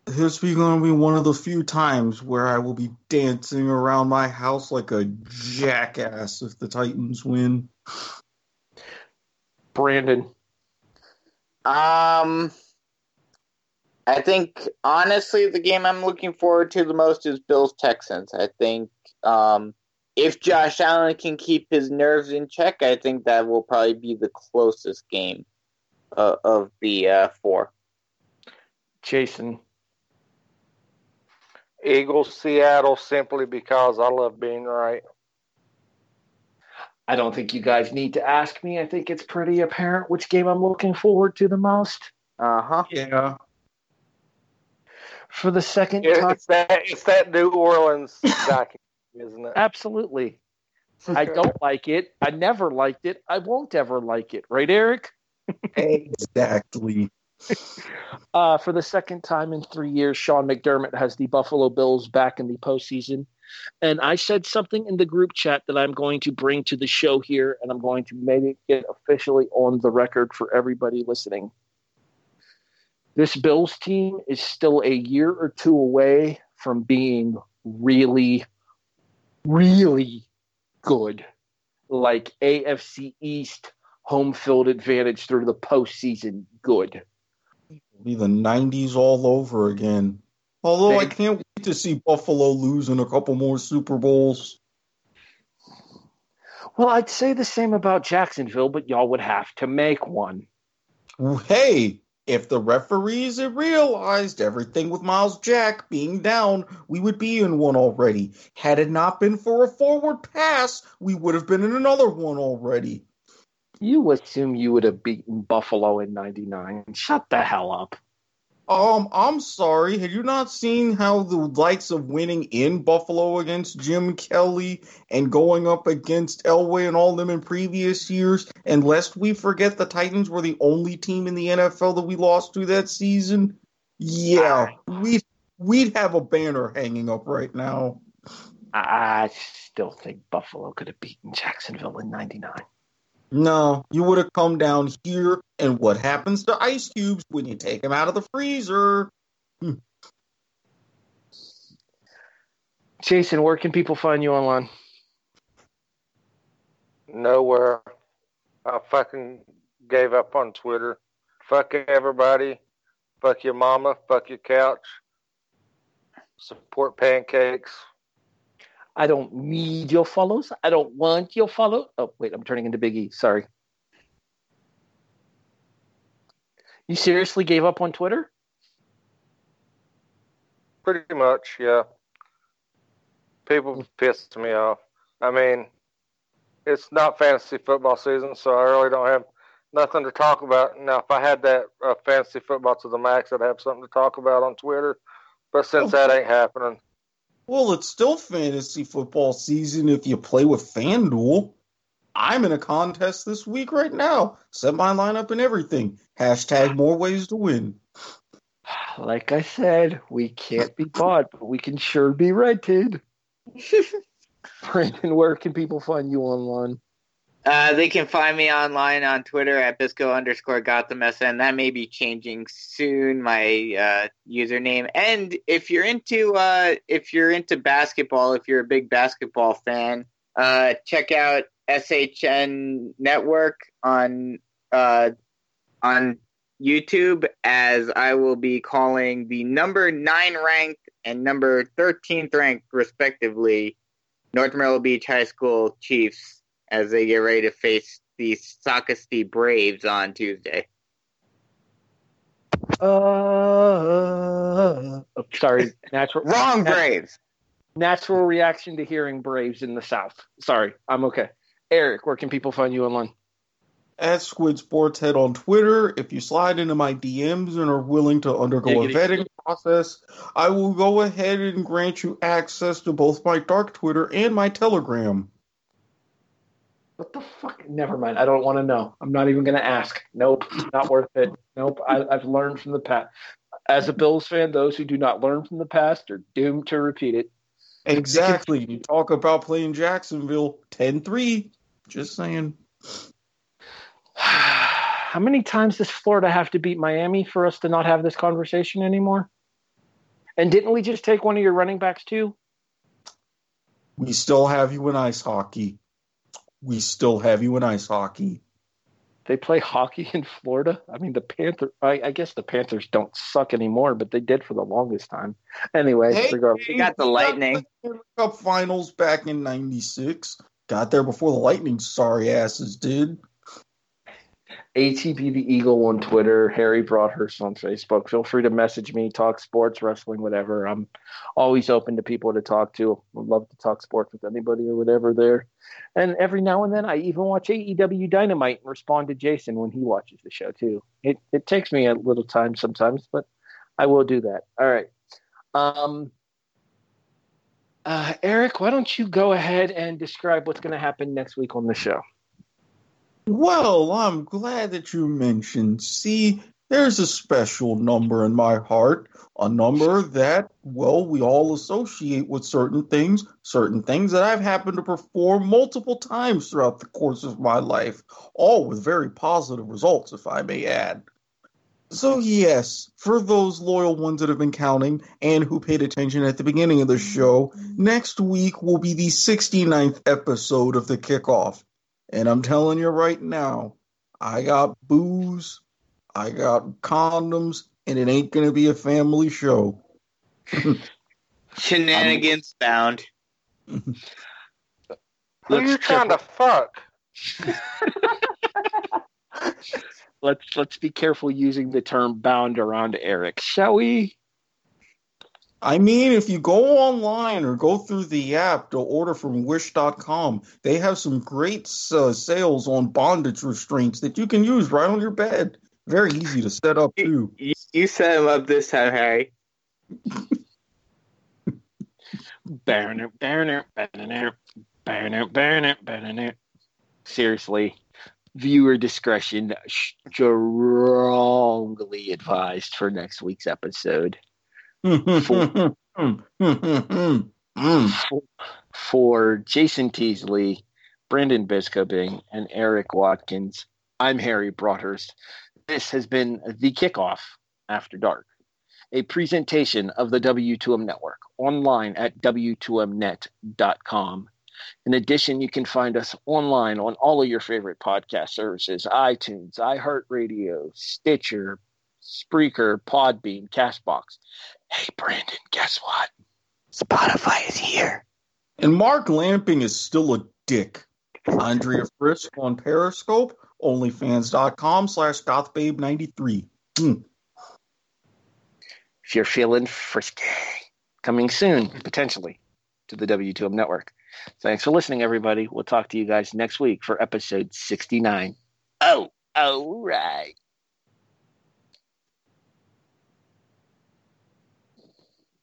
this is going to be one of the few times where I will be dancing around my house like a jackass if the Titans win. Brandon. Um, I think honestly, the game I'm looking forward to the most is Bills Texans. I think um, if Josh Allen can keep his nerves in check, I think that will probably be the closest game uh, of the uh, four. Jason. Eagles, Seattle, simply because I love being right. I don't think you guys need to ask me. I think it's pretty apparent which game I'm looking forward to the most. Uh huh. Yeah. For the second it's time, that it's that New Orleans [COUGHS] document isn't it? Absolutely. I don't like it. I never liked it. I won't ever like it. Right, Erik? exactly. [LAUGHS] uh, for the second time in three years, Sean McDermott has the Buffalo Bills back in the postseason. And I said something in the group chat that I'm going to bring to the show here, and I'm going to make it officially on the record for everybody listening. This Bills team is still a year or two away from being really, really good, like AFC East home field advantage through the postseason good. Be the '90s all over again. Although they, I can't to see Buffalo lose in a couple more Super Bowls. Well, I'd say the same about Jacksonville, but y'all would have to make one. Hey, if the referees had realized everything with Myles Jack being down, we would be in one already. Had it not been for a forward pass, we would have been in another one already. You assume you would have beaten Buffalo in 99. Shut the hell up. Um, I'm sorry. Have you not seen how the likes of winning in Buffalo against Jim Kelly and going up against Elway and all them in previous years? And lest we forget, the Titans were the only team in the NFL that we lost to that season. Yeah, we'd we'd have a banner hanging up right now. I still think Buffalo could have beaten Jacksonville in '99. No, you would have come down here, and what happens to ice cubes when you take them out of the freezer? Hmm. Jason, where can people find you online? Nowhere. I fucking gave up on Twitter. Fuck everybody. Fuck your mama. Fuck your couch. Support pancakes. I don't need your follows. I don't want your follow. Oh, wait, I'm turning into Big E. Sorry. You seriously gave up on Twitter? Pretty much, yeah. People pissed me off. I mean, it's not fantasy football season, so I really don't have nothing to talk about. Now, if I had that uh, fantasy football to the max, I'd have something to talk about on Twitter. But since that ain't happening, Well, it's still fantasy football season if you play with FanDuel. I'm in a contest this week right now. Set my lineup and everything. Hashtag more ways to win. Like I said, we can't be bought, but we can sure be rented. [LAUGHS] Brandon, where can people find you online? Uh, they can find me online on Twitter at Bisco underscore Gotham SN. That may be changing soon, my uh, username. And if you're into uh, if you're into basketball, if you're a big basketball fan, uh, check out SHN Network on uh, on YouTube, as I will be calling the number nine ranked and number thirteenth ranked, respectively, North Myrtle Beach High School Chiefs as they get ready to face the Socastee Braves on Tuesday. Uh, oh, sorry, natural [LAUGHS] Wrong nat- Braves. natural reaction to hearing Braves in the South. Sorry, I'm okay. Erik, where can people find you online? At Squid Sports Head on Twitter. If you slide into my DMs and are willing to undergo a Diggity. vetting process, I will go ahead and grant you access to both my dark Twitter and my Telegram. What the fuck? Never mind. I don't want to know. I'm not even going to ask. Nope, not worth it. Nope. I, I've learned from the past. As a Bills fan, those who do not learn from the past are doomed to repeat it. Exactly. You talk about playing Jacksonville 10 3. Just saying. [SIGHS] How many times does Florida have to beat Miami for us to not have this conversation anymore? And didn't we just take one of your running backs too? We still have you in ice hockey. We still have you in ice hockey. They play hockey in Florida. I mean, the Panther. I, I guess the Panthers don't suck anymore, but they did for the longest time. Anyway, Hey, regardless. You got the Lightning. Cup finals back in 96. Got there before the Lightning sorry asses did. ATB the Eagle on Twitter, Harry Broadhurst on Facebook. Feel free to message me, talk sports, wrestling, whatever. I'm always open to people to talk to. Would love to talk sports with anybody or whatever there. And every now and then, I even watch AEW Dynamite and respond to Jason when he watches the show too. It it takes me a little time sometimes, but I will do that. All right. Um, uh, Erik, why don't you go ahead and describe what's going to happen next week on the show? Well, I'm glad that you mentioned. See, there's a special number in my heart, a number that, well, we all associate with certain things, certain things that I've happened to perform multiple times throughout the course of my life, all with very positive results, if I may add. So, yes, for those loyal ones that have been counting and who paid attention at the beginning of the show, next week will be the 69th episode of the kickoff. And I'm telling you right now, I got booze, I got condoms, and it ain't gonna be a family show. Shenanigans [LAUGHS] bound. who Let's you trying to fuck? [LAUGHS] let's let's be careful using the term bound around Erik, shall we? I mean, if you go online or go through the app to order from Wish.com, they have some great uh, sales on bondage restraints that you can use right on your bed. Very easy to set up too. You, you set him up this time, Harry. Banner, banner, banner, banner, banner, banner. Seriously, viewer discretion strongly advised for next week's episode. Mm. For Jason Teasley, Brandon Biskobing, and Erik Watkins, I'm Harry Broadhurst. This has been The Kickoff After Dark, a presentation of the W2M Network online at W2Mnet.com. In addition, you can find us online on all of your favorite podcast services iTunes, iHeartRadio, Stitcher, Spreaker, Podbean, Castbox. Hey, Brandon, guess what? Spotify is here. And Mark Lamping is still a dick. Andrea Frisk on Periscope, onlyfans.com slash gothbabe93. Hmm. If you're feeling frisky, coming soon, potentially, to the W2M network. Thanks for listening, everybody. We'll talk to you guys next week for episode 69. Oh, all right.